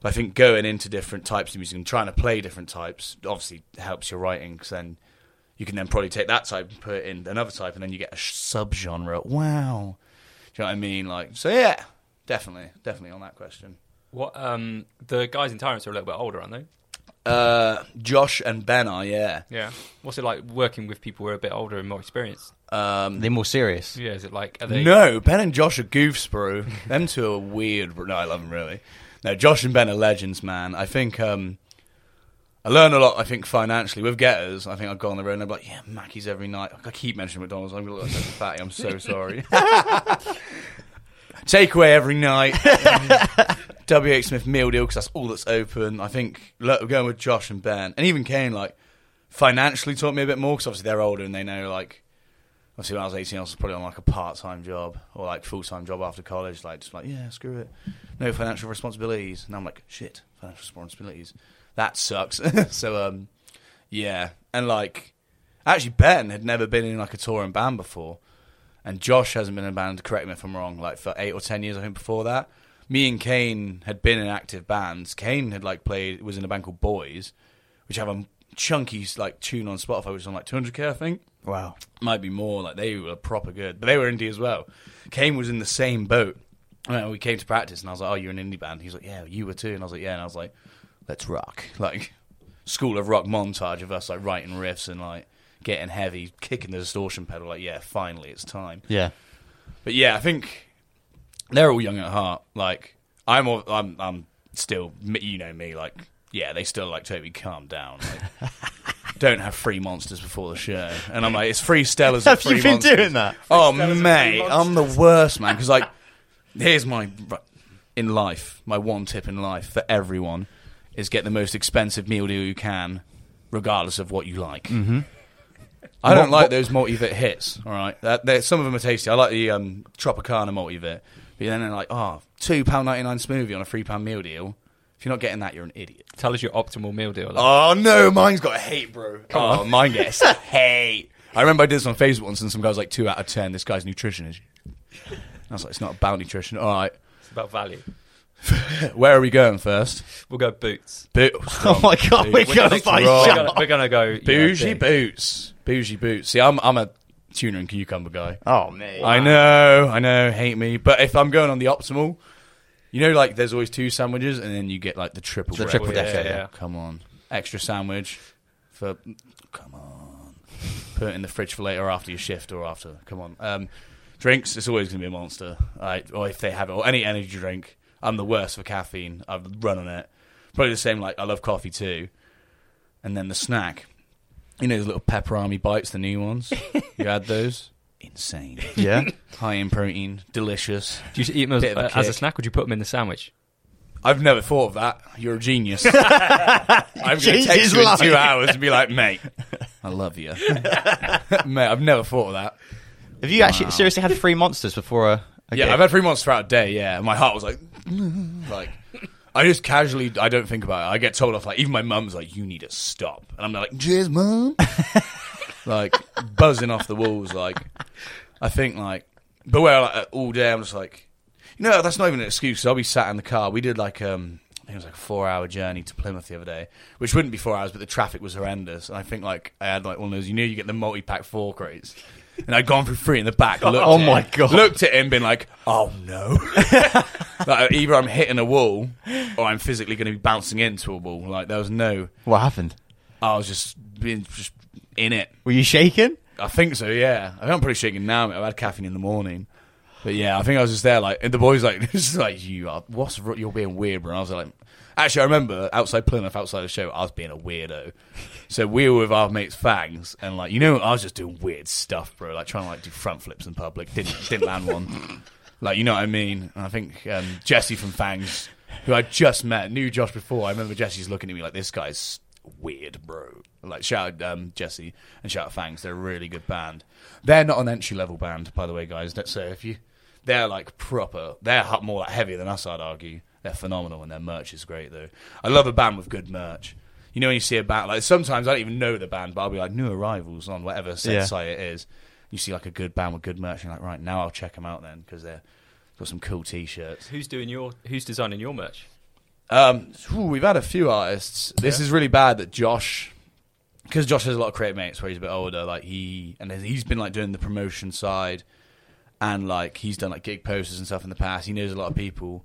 C: But I think going into different types of music and trying to play different types obviously helps your writing because then you can then probably take that type and put it in another type and then you get a sub genre. Wow. Do you know what I mean? Like, so yeah, definitely, definitely on that question.
B: What um the guys in Tyrants are a little bit older, aren't they?
C: Uh, Josh and Ben are, yeah.
B: Yeah. What's it like working with people who are a bit older and more experienced?
C: Um,
A: They're more serious.
B: Yeah, is it like are they
C: no, Ben and Josh are goofs, bro. them two are weird. But no, I love them really. No, Josh and Ben are legends, man. I think um, I learn a lot. I think financially with Getters, I think I'd go on the road and I'd be like, yeah, Mackey's every night. I keep mentioning McDonald's. I'm gonna look like a fatty. I'm so sorry. Takeaway every night. WH Smith meal deal because that's all that's open. I think look, we're going with Josh and Ben. And even Kane. Like financially taught me a bit more because obviously they're older and they know like obviously when I was 18 I was probably on like a part-time job or like full-time job after college like just like yeah screw it. No financial responsibilities. And I'm like shit financial responsibilities. That sucks. So um yeah. And like actually Ben had never been in like a touring band before. And Josh hasn't been in a band correct me if I'm wrong like for 8 or 10 years I think before that me and Kane had been in active bands Kane had like played was in a band called Boys which have a chunky like tune on Spotify which is on like 200k I think
A: Wow.
C: might be more. Like they were proper good, but they were indie as well. Kane was in the same boat. And we came to practice, and I was like, "Oh, you're an indie band." He's like, "Yeah, you were too." And I was like, "Yeah." And I was like, "Let's rock!" Like, School of Rock montage of us like writing riffs and like getting heavy, kicking the distortion pedal. Like, yeah, finally it's time.
A: Yeah.
C: But yeah, I think they're all young at heart. Like I'm, all, I'm, I'm still, you know me. Like, yeah, they still like Toby, calm down. Like, don't have free monsters before the show. And I'm like, it's free Stellas.
A: Have
C: free
A: you been
C: monsters.
A: doing that?
C: Oh
B: Stellas
C: mate, I'm the worst man. Because like, here's my in life, my one tip in life for everyone is get the most expensive meal deal you can, regardless of what you like.
A: Mm-hmm.
C: I don't
A: What-
C: like those multi-vit hits. All right, that, some of them are tasty. I like the um, Tropicana multi-vit, but then they're like, oh, two pound ninety nine smoothie on a three pound meal deal. If you're not getting that, you're an idiot.
B: Tell us your optimal meal deal. like.
C: Oh no, mine's got hate, bro. oh, mine gets hate. I remember I did this on Facebook once, and some guy was like, two out of ten. This guy's nutrition is. I was like, it's not about nutrition. All right,
B: It's about value.
C: where are we going first?
B: We'll go boots.
C: Boot.
A: Oh my god, we're
C: gonna-
A: by
C: We're
B: We're gonna, we're gonna go you know,
C: Bougie
B: big.
C: boots. Bougie boots. See, I'm I'm a tuna and cucumber guy.
A: Oh man,
C: I know, I know, hate me. But if I'm going on the optimal, you know, like there's always two sandwiches, and then you get like the triple.
A: The
C: bread.
A: triple
B: yeah,
A: decker.
B: yeah.
A: Yeah.
C: Come on, extra sandwich for. Come on, put it in the fridge for later after your shift or after. Come on, um, drinks. It's always gonna be a monster. I or if they have it or any energy drink. I'm the worst for caffeine. I've run on it. Probably the same. Like I love coffee too, and then the snack. You know those little pepperami bites, the new ones. you had those? Insane.
A: Yeah.
C: High in protein, delicious.
B: Do you eat them as,
C: Bit of a
B: uh, as a
C: kick.
B: snack? Would you put them in the sandwich?
C: I've never thought of that. You're a genius. I'm going to
A: Change
C: text you in
A: life.
C: two hours and be like, mate, I love you. mate, I've never thought of that.
A: Have you actually seriously had three monsters before a, a
C: yeah,
A: gig?
C: I've had three months throughout a day, yeah. And my heart was like, like, I just casually, I don't think about it. I get told off, like, even my mum's like, you need to stop. And I'm like, cheers, mum. like, buzzing off the walls, like, I think, like, but where, like, all day, I'm just like, you know, that's not even an excuse. I'll be sat in the car. We did, like, um, I think it was like a four hour journey to Plymouth the other day, which wouldn't be four hours, but the traffic was horrendous. And I think, like, I had, like, one of those, you know, you get the multi pack four crates. And I'd gone for three in the back. Oh looked
A: Oh my
C: it,
A: God.
C: Looked at him, been like, "Oh no!" like, either I'm hitting a wall, or I'm physically going to be bouncing into a wall. Like there was no.
A: What happened?
C: I was just being just in it.
A: Were you shaking?
C: I think so. Yeah, I think I'm pretty shaking now. I've had caffeine in the morning, but yeah, I think I was just there. Like, and the boys like, "This is like you are. What's you're being weird, bro?" And I was like, actually, I remember outside Plymouth, outside the show, I was being a weirdo. So we were with our mates Fangs, and like, you know, I was just doing weird stuff, bro. Like trying to like do front flips in public. Didn't didn't land one. Like, you know what I mean? And I think um, Jesse from Fangs, who I just met, knew Josh before. I remember Jesse's looking at me like, "This guy's weird, bro." Like, shout out um, Jesse and shout out Fangs. They're a really good band. They're not an entry level band, by the way, guys. So if you, they're like proper. They're more like heavier than us, I'd argue. They're phenomenal, and their merch is great though. I love a band with good merch. You know when you see a band like sometimes I don't even know the band, but I'll be like new arrivals on whatever set
A: Yeah.
C: site it is. You see like a good band with good merch, and you're like right now I'll check them out then because they're got some cool t-shirts.
B: Who's doing your? Who's designing your merch?
C: Um, ooh, we've had a few artists. This is really bad that Josh, because Josh has a lot of creative mates where he's a bit older. Like he and he's been like doing the promotion side, and like he's done like gig posters and stuff in the past. He knows a lot of people.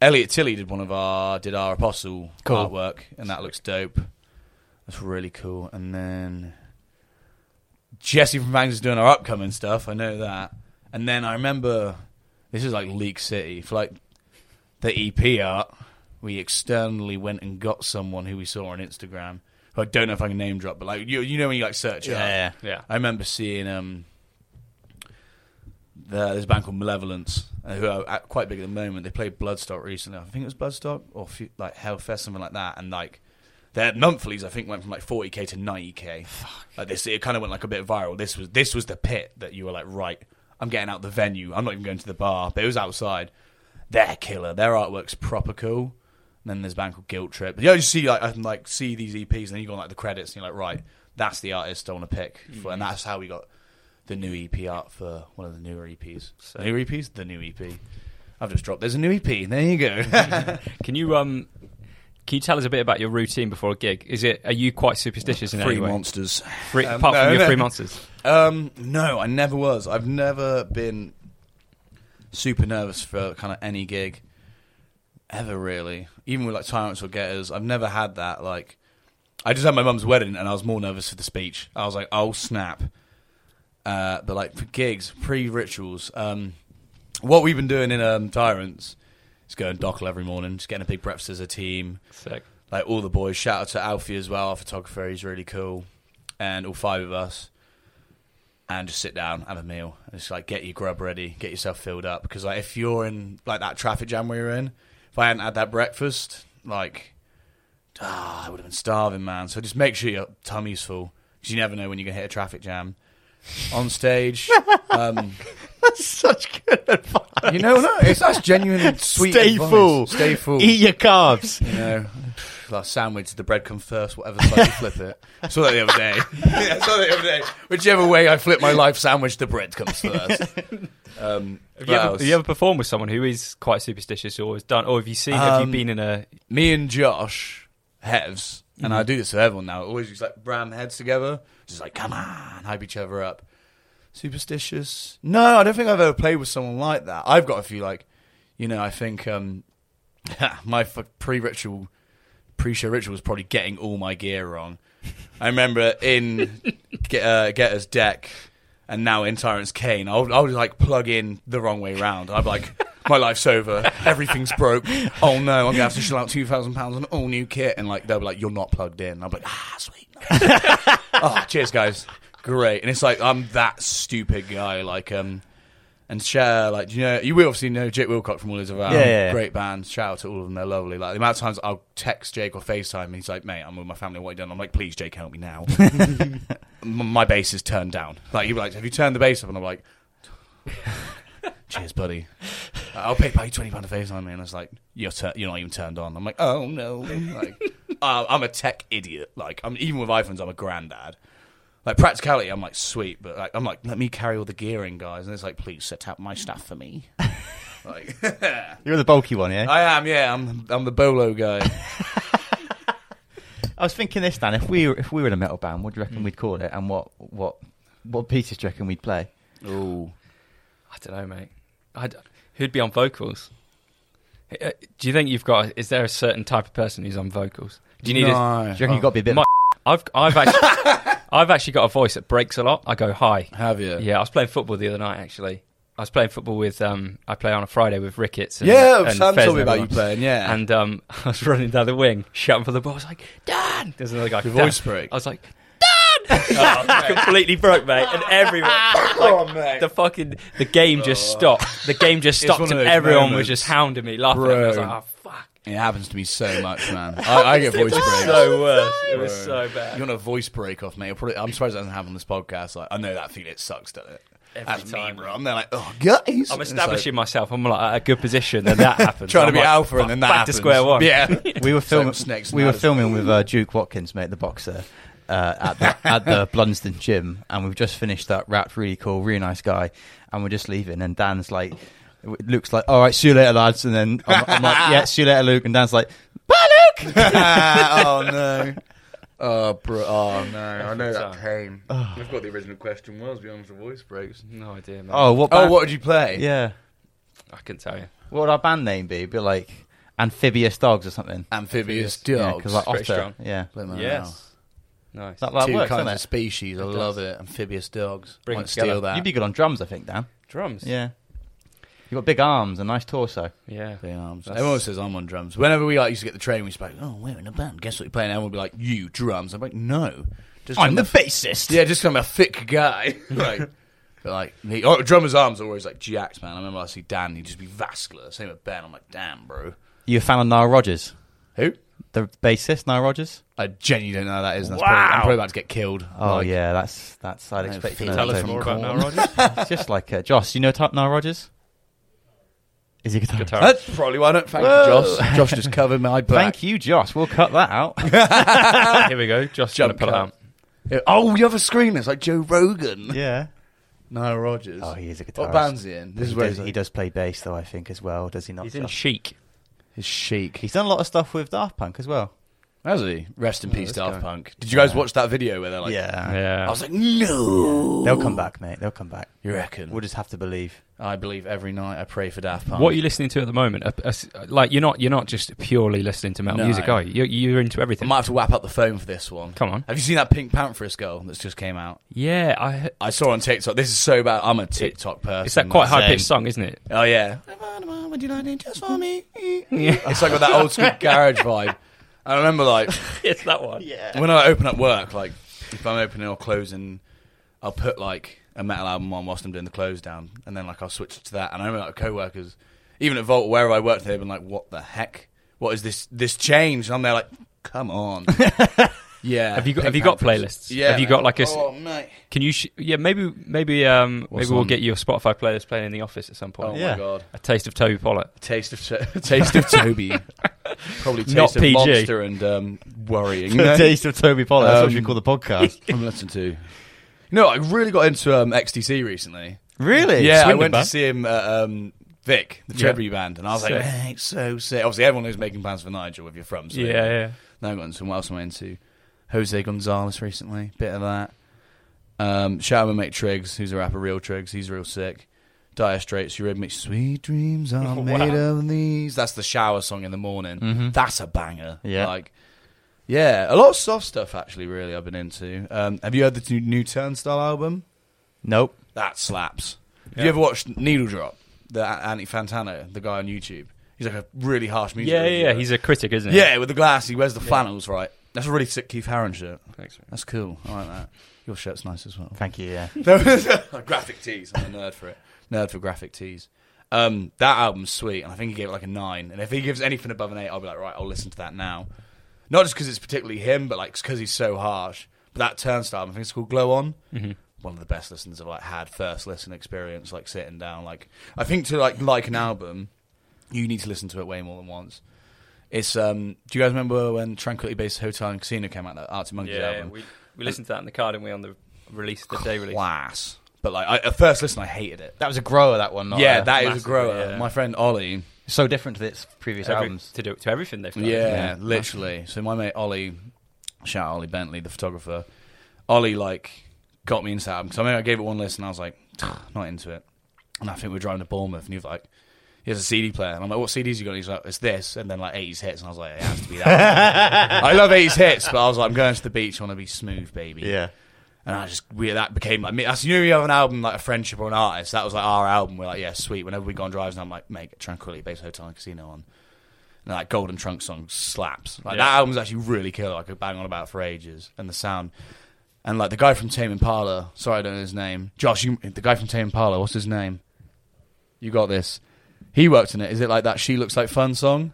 C: Elliot Tilley did one of our did our apostle
A: Cool.
C: artwork, and that looks dope. That's really cool. And then Jesse from Fangs is doing our upcoming stuff. I know that. And then I remember this is like Leak City for like the EP art. We externally went and got someone who we saw on Instagram. Who I don't know if I can name drop, but like you, you know when you like search it up?
A: Yeah.
B: Yeah.
C: I remember seeing um, the, there's a band called Malevolence, uh, who are uh, quite big at the moment. They played Bloodstock recently. I think it was Bloodstock or Fu- like Hellfest, something like that. And like their monthlies, I think, went from like 40k to 90k. Like this, it kind of went like a bit viral. This was this was the pit that you were like, right, I'm getting out the venue. I'm not even going to the bar, but it was outside. They're killer. Their artwork's proper cool. And then there's a band called Guilt Trip. Yeah, you see like I can like see these EPs, and then you go on like the credits, and you're like, right, that's the artist I want to pick, for, and that's how we got the new EP art for one of the newer EPs.
B: So-
C: new EPs, the new EP. I've just dropped. There's a new EP. There you go.
B: Can you um? Can you tell us a bit about your routine before a gig? Is it? Are you quite superstitious in
C: Three
B: any way?
C: monsters.
B: Three-
C: Um,
B: apart
C: no,
B: from your
C: no.
B: three monsters.
C: Um, no, I never was. I've never been super nervous for kind of any gig ever, really. Even with like Tyrants or Getters, I've never had that. Like, I just had my mum's wedding, and I was more nervous for the speech. I was like, oh snap! Uh, but like for gigs, pre-rituals, um, what we've been doing in um, Tyrants is going dockle every morning, just getting a big breakfast as a team.
B: Sick.
C: Like all the boys. Shout out to Alfie as well, our photographer. He's really cool, and all five of us. And just sit down, have a meal, and just like get your grub ready, get yourself filled up. Because like if you're in like that traffic jam we you're in, if I hadn't had that breakfast, like ah, I would have been starving, man. So just make sure your tummy's full, because you never know when you're gonna hit a traffic jam. On stage, um,
A: That's such good advice.
C: you know, no, it's that's genuine sweet.
A: Stay
C: advice.
A: full.
C: Stay full.
A: Eat your carbs.
C: You know, like sandwich, the bread comes first, whatever side you flip it. I saw that the other day. yeah, I saw that the other day. Whichever way I flip my life sandwich, the bread comes first. Um,
B: Have you, ever,
C: else?
B: have you ever performed with someone who is quite superstitious or has done, or have you seen, have you
C: Um,
B: been in a,
C: Me and Josh, Hevs, and I
B: Mhm.
C: do this to everyone now, always use like ram heads together. Just like, come on, hype each other up. Superstitious? No, I don't think I've ever played with someone like that. I've got a few, like, you know, I think um, my pre-ritual, pre-show ritual was probably getting all my gear wrong. I remember in get, uh, Getter's deck, and now in Tyrant's Kane, I'll, I'll like plug in the wrong way round. I'd be like, my life's over, everything's broke. Oh no, I'm gonna have to shell out two thousand pounds on all new kit, and like they'll be like, you're not plugged in. I'm like, ah, sweet. oh, cheers, guys, great. And it's like I'm that stupid guy, like um. And share, like, you know, you will obviously know Jake Wilcock from all his around.
A: Yeah, yeah, yeah.
C: Great band. Shout out to all of them. They're lovely. Like, the amount of times I'll text Jake or FaceTime, and he's like, mate, I'm with my family. What you done? I'm like, please, Jake, help me now. M- my bass is turned down. Like, he'd be like, have you turned the bass up? And I'm like, cheers, buddy. I'll pay, pay twenty pound a FaceTime, man. It's like you're tur- you're not even turned on. I'm like, oh no, like uh, I'm a tech idiot. Like I'm even with iPhones, I'm a granddad. Like practicality, I'm like sweet, but like I'm like, let me carry all the gearing, guys. And it's like, please set up my stuff for me. like
A: You're the bulky one, yeah.
C: I am, yeah. I'm I'm the bolo guy.
A: I was thinking this, Dan. If we were, if we were in a metal band, what do you reckon we'd call it, and what what what pieces do you reckon we'd play?
C: Ooh,
B: I don't know, mate. I d who'd be on vocals? Uh, Do you think you've got? Is there a certain type of person who's on vocals? Do you need? A.
A: Do you reckon you've got to be a bit?
B: My- I've I've actually I've actually got a voice that breaks a lot. I go high.
C: Have you?
B: Yeah, I was playing football the other night. Actually, I was playing football with um. I play on a Friday with Ricketts. And,
C: Yeah,
B: and
C: Sam
B: Fez
C: told me about you playing. Yeah,
B: And um, I was running down the wing, shouting for the ball. I was like, Dan! There's another guy.
C: your voice break.
B: I was like, Dan! oh, completely broke, mate. And everyone,
C: oh mate,
B: the fucking, the game just stopped. The game just stopped, and everyone
C: moments.
B: was just hounding me, laughing at me. I was like, oh fuck.
C: It happens to me so much, man. I, I get voice
B: it
C: breaks.
B: so worse. It was so bad.
C: You want a voice break off, mate? Probably, I'm surprised it doesn't happen on this podcast. Like, I know that feeling. It sucks, doesn't it?
B: Every
C: That's
B: time.
C: me, bro. I'm there like, oh, guys.
B: I'm
C: It's like,
B: establishing myself. I'm like at a good position, and that happens.
C: trying to
B: I'm
C: be
B: like,
C: alpha, and then that
B: back
C: happens.
B: to square one.
C: Yeah,
A: We were filming.
C: snakes
A: we were
C: ladders.
A: filming with uh, Luke Watkins, mate, the boxer, uh, at the at the Blunsdon gym, and we've just finished that wrapped. Really cool, really nice guy, and we're just leaving. And Dan's like, Luke's like, "All right, see you later, lads." And then I'm, I'm like, "Yeah, see you later, Luke." And Dan's like, "Bye, Luke."
C: Ah, oh no. Oh, bro. Oh no. I know that
B: Every
C: pain. Ah.
A: Oh.
C: I've got the original question was beyond the voice breaks.
B: No idea, man.
A: oh, what?
C: Oh,
A: band-
C: what did you play?
A: Yeah.
B: I couldn't tell you.
A: What would our band name be? It'd be like Amphibious Dogs or something.
C: Amphibious
A: Yeah,
C: dogs.
A: because like
B: Pretty
A: otter.
B: strong.
A: Yeah.
C: Play my
B: Yes. Nice.
A: That, that
C: Two
A: works,
C: kinds
A: doesn't
C: of
A: it?
C: species. I
B: It
C: love
B: does.
C: it. Amphibious dogs.
B: Bring
C: Might
B: it together.
C: steal that.
A: You'd be good on drums, I think, Dan.
B: Drums.
A: Yeah. You've got big arms, a nice torso.
B: Yeah.
C: Big arms.
B: That's-
C: Everyone says I'm on drums. Whenever we like used to get the train, we used to be like, "Oh, we're in a band. Guess what you're playing?" Everyone would be like, "You drums." I'm like, "No, just
A: I'm the
C: a,
A: bassist.
C: yeah, just 'cause I'm a thick guy." like, but like, he, oh, drummers' arms are always like jacked, man. I remember I see Dan, he'd just be vascular. Same with Ben. I'm like, "Damn, bro."
A: You a fan of Nile Rodgers?
C: Who?
A: The bassist, Nile Rodgers?
C: I genuinely don't know who that is. And that's
B: Wow.
C: probably, I'm probably about to get killed.
A: Oh
C: Like,
A: yeah, that's that's I'd
C: I
A: expect to know
B: Tell us
A: too.
B: more about Nile Rodgers.
A: It's just like uh, Josh. You know Top Nile Rodgers? Is he a guitarist?
B: Guitar.
C: That's probably why I don't thank you, Josh. Josh just covered my back.
A: Thank you, Josh. We'll cut that out.
B: Here we go. Just trying to
C: Jump
B: pull it
C: cut.
B: out.
C: Yeah. Oh, you have a screen that's like Joe Rogan.
A: yeah.
C: Nile Rodgers.
A: Oh, he is a guitarist.
C: what band's he in? This
A: He
C: is where
A: does, he does play bass, though. I think as well. Does he not?
B: He's in
A: Josh?
B: Chic.
C: his chic.
A: He's done a lot of stuff with Daft Punk as well.
C: Has he? Rest in
B: Oh,
C: peace,
B: this
C: Daft
B: guy.
C: Punk. Did you guys
A: Yeah.
C: watch that video where they're like,
A: yeah.
B: yeah.
C: I was like, no.
A: They'll come back, mate. They'll come back.
C: You reckon?
A: We'll just have to believe.
C: I believe every night I pray for Daft Punk.
B: what are you listening to at the moment? A- a s- like you're not you're not just purely listening to metal
C: No.
B: music, are you? You're, you're into everything.
C: I
B: everything.
C: might have to whap up the phone for this one.
B: Come on.
C: Have you seen that PinkPantheress girl that's just came out?
B: Yeah, I.
C: I saw on TikTok. This is so bad. I'm a TikTok person.
B: It's that quite high
A: Same.
B: pitched song, isn't it?
C: Oh yeah. Would you like it just for me? It's like got that old school garage vibe. I remember like
B: it's that one.
A: Yeah.
C: when I open up work, like if I'm opening or closing, I'll put like a metal album on whilst I'm doing the close down, and then like I'll switch to that. And I remember like co-workers, even at Volt, where I worked, they've been like, "What the heck? What is this? This change?" And I'm there like, "Come on." yeah.
B: Have you got
C: Pink
B: Have you got
C: Pantheress.
B: playlists?
C: Yeah.
B: Have you got like a?
C: Oh mate.
B: Can you? Sh- yeah, maybe maybe um
C: What's
B: maybe we'll
C: on?
B: get your Spotify playlist playing in the office at some point.
C: Oh
A: Yeah.
C: my god.
B: A taste of Toby Pollock.
C: Taste of to- taste of Toby. Probably taste
B: Not
C: of
B: PG.
C: monster and um, worrying.
A: The taste of Toby Pollard. That's what we
C: Um,
A: call the podcast.
C: I'm listening to. You know, I really got into um, XTC recently.
A: really?
C: Yeah, I
B: Swindon
C: went
B: band?
C: to see him at um, Vic, the
B: Yeah.
C: Band, and I was like,
B: Sick.
C: hey, it's so sick. Obviously, everyone who's making plans for Nigel if you're from. So
B: Yeah, yeah.
C: Now I got into what else am I into? Jose Gonzalez recently, bit of that. Um, shout out my mate Triggs, who's a rapper, real Triggs. He's real sick. Dire Straits, you read me. Sweet dreams are
B: Wow.
C: made of these. That's the shower song in the morning.
A: Mhm.
C: That's a banger.
A: Yeah.
C: like yeah, a lot of soft stuff actually. Really, I've been into. Um, have you heard the new, Turnstile album?
A: Nope.
C: That slaps. Have you ever watched Needle Drop? The A- Andy Fantano, the guy on YouTube. He's like a really harsh music.
B: Yeah, yeah, yeah. He's a critic, isn't he?
C: yeah with the glass. He wears the flannels, right? That's a really sick Keith Haring shirt.
B: Thanks.
C: That's cool. I like that. Your shirt's nice as well.
A: Thank you. Yeah.
C: graphic tees. I'm a nerd for it. Nerd for graphic tees. Um, that album's sweet, and I think he gave it like a nine. And if he gives anything above an eight, I'll be like, right, I'll listen to that now. Not just because it's particularly him, but like because he's so harsh. But that Turnstile, I think it's called Glow On.
B: hmm
C: One of the best listens I've like had first listen experience, like sitting down. Like I think to like like an album, you need to listen to it way more than once. It's um. Do you guys remember when Tranquility Base Hotel and Casino came out? That Arctic Monkeys
B: Yeah,
C: album.
B: we we listened to that in the car, didn't we, on the release, the day release?
C: class. But like I, at first listen, I hated it.
A: That was a grower. That one. Not
C: yeah,
A: a-
C: that is a
B: massively,
C: grower.
B: yeah.
C: My friend Ollie.
A: so different to its previous
B: Every-
A: albums.
B: to do to everything they've done.
C: Yeah, literally. So my mate Ollie, shout out Ollie Bentley, the photographer. Ollie like got me into that album. So I mean, I gave it one listen. and I was like, not into it. And I think we were driving to Bournemouth, and he was like, "He has a CD player." And I'm like, "What CDs you got?" And he's like, "It's this," and then like 80s hits. And I was like, "It has to be that." I love 80s hits, but I was like, "I'm going to the beach. I want to be smooth, baby."
A: Yeah.
C: And I just we that became like me. That's you know you have an album like a friendship or an artist. That was like our album. We're like, yeah, sweet. Whenever we go on drives, and I'm like, make Tranquility Base Hotel and Casino on. And like Golden Trunk song slaps. Like
B: Yeah.
C: that album's actually really killer. I could bang on about for ages. And the sound. And like the guy from Tame Impala, sorry I don't know his name. Josh, you, the guy from Tame Impala, what's his name? You got this. He worked in it. Is it like that She Looks Like Fun song?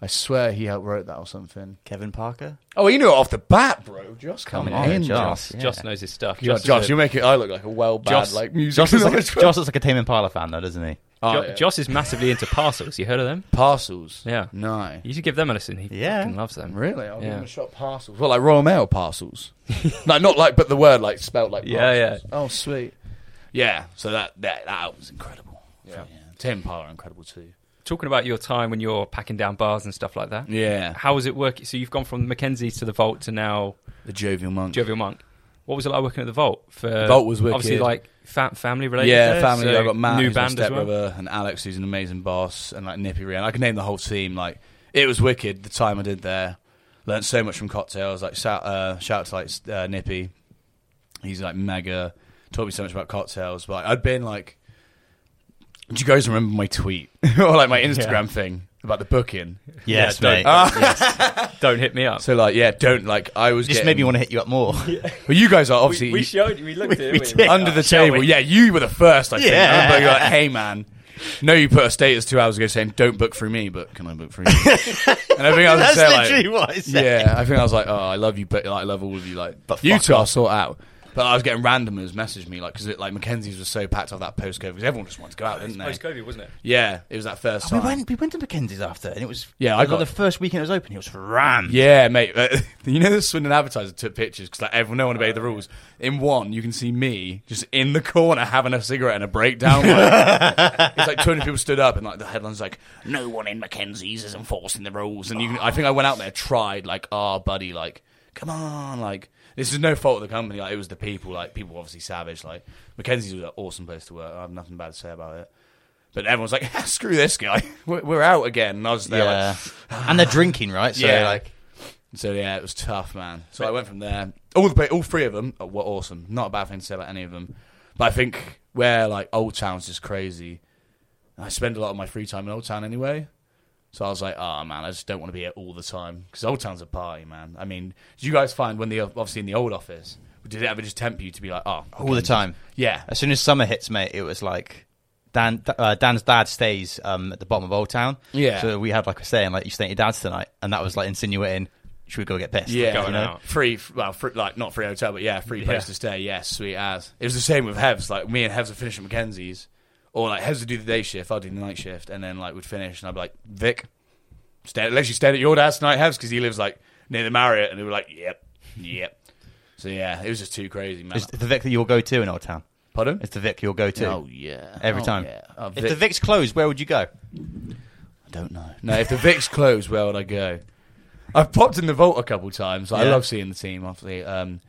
C: I swear he helped wrote that or something.
A: Kevin Parker.
C: Oh, you knew it off the bat, bro. Josh coming
A: on,
C: in,
A: Josh.
C: Josh.
A: Yeah.
B: Josh knows his stuff.
C: Josh,
B: is
C: Josh
B: a-
C: you make it. I look like a well bad
B: Josh-
C: like music.
A: Josh looks, like a,
C: knowledge.
A: Josh looks like a Tame Impala fan, though, doesn't he?
C: Oh,
B: Jo-
C: yeah.
B: Josh is massively into parcels. You heard of them?
C: parcels.
B: Yeah.
C: No.
B: You should give them a listen. He
A: Yeah.
B: fucking loves them.
C: Really? I'll give
B: Yeah.
C: him a shot. Parcels. Well, like Royal Mail parcels. no, not like, but the word like spelt like.
B: Yeah,
C: parcels. Oh, sweet. Yeah. So that that that album's incredible.
B: Yeah.
C: Tame Impala incredible too.
B: Talking about your time when you're packing down bars and stuff like that.
C: Yeah.
B: How was it working? So you've gone from Mackenzie's to the Vault to now
C: The Jovial Monk.
B: Jovial Monk. What was it like working at the Vault? For
C: The Vault was wicked.
B: obviously like fa- family related.
C: yeah,
B: there,
C: family.
B: so
C: I got Matt,
B: new
C: who's my
B: band as well.
C: and Alex, who's an amazing boss, and like Nippy Rian. I can name the whole team. Like it was wicked. The time I did there, learned so much from cocktails. Like shout, uh, shout out to like uh, Nippy. He's like mega. Taught me so much about cocktails. But I'd been like, do you guys remember my tweet or like my Instagram thing about the booking?
A: Yes,
B: don't-
A: mate.
C: Ah.
B: Don't hit me up.
C: So like, yeah, don't like. I was
A: just
C: getting,
A: made me want to hit you up more.
C: Well, you guys are obviously
B: we, we
C: you-
B: showed. We looked
A: We-
B: at
A: we
B: it.
A: did.
C: under the
B: Shall
C: table.
B: we?
C: Yeah, you were the first. I think.
A: Yeah.
C: I remember you were like, "Hey, man." No, you put a status two hours ago saying "Don't book through me," but can I book through you? and I think I was
A: That's
C: saying,
A: literally
C: like,
A: what I said.
C: yeah, I think I was like, "Oh, I love you, but like, I love all of you." Like,
A: But
C: you
A: fuck
C: two, I'll
A: off.
C: sort out. But I was getting randomers message me like because like Mackenzie's was so packed off that post COVID because everyone just wanted to go out, didn't they?
B: Post-COVID, wasn't it?
C: Yeah, it was that first
A: we
C: time.
A: went we went to Mackenzie's after, and it was
C: Yeah, I
A: like
C: got-
A: the first weekend it was open. It was rammed.
C: Yeah, mate. Uh, you know the Swindon advertiser took pictures because like everyone, no one obeyed the rules. In one, you can see me just in the corner having a cigarette and a breakdown. Like, it's like 200 people stood up and like the headline's like, "No one in Mackenzie's is enforcing the rules." And you, can, I think I went out there, tried like, "Oh, buddy, like, come on, like." This is no fault of the company. Like it was the people. Like people, were obviously savage. Like Mackenzie's was an awesome place to work. I have nothing bad to say about it. But everyone's like, "Screw this guy. We're, we're out again." And I was there like,
A: and they're drinking, right? So
C: Yeah.
A: like,
C: so yeah, it was tough, man. So I went from there. All the all three of them were awesome. Not a bad thing to say about any of them. But I think where like Old Town's just crazy. I spend a lot of my free time in Old Town anyway. So I was like, oh man, I just don't want to be here all the time because Old Town's a party, man. I mean, did you guys find when the obviously in the old office, did it ever just tempt you to be like, oh,
A: all the time.
C: Yeah,
A: As soon as summer hits, mate, it was like Dan. Uh, Dan's dad stays um, at the bottom of Old Town.
C: Yeah.
A: So we had like a saying, like you stay at your dad's tonight, and that was like insinuating, should we go get pissed?
C: Yeah,
B: Going
A: you know?
B: out.
C: free, well, free, like not free hotel, but yeah, free place
B: Yeah.
C: to stay. Yes, sweet as. It was the same with Hevs. Like me and Hevs would finishing at Mackenzie's, or like Hevs would do the day shift, I'd do the night shift, and then like we'd finish, and I'd be like, Vic, stay, let's you stay at your dad's tonight, Hevs, because he lives like near the Marriott, and they were like, yep, yep. So yeah, it was just too crazy, man.
A: Is the Vic that you'll go to in Old Town?
C: Pardon?
A: It's the Vic you'll go to
C: Oh yeah,
A: every
C: Oh,
A: time.
C: Yeah. Oh,
A: If the Vic's closed, where would you go?
C: I don't know. No, if the Vic's closed, where would I go? I've popped in the vault a couple times. I
A: Yeah.
C: love seeing the team. Obviously, um,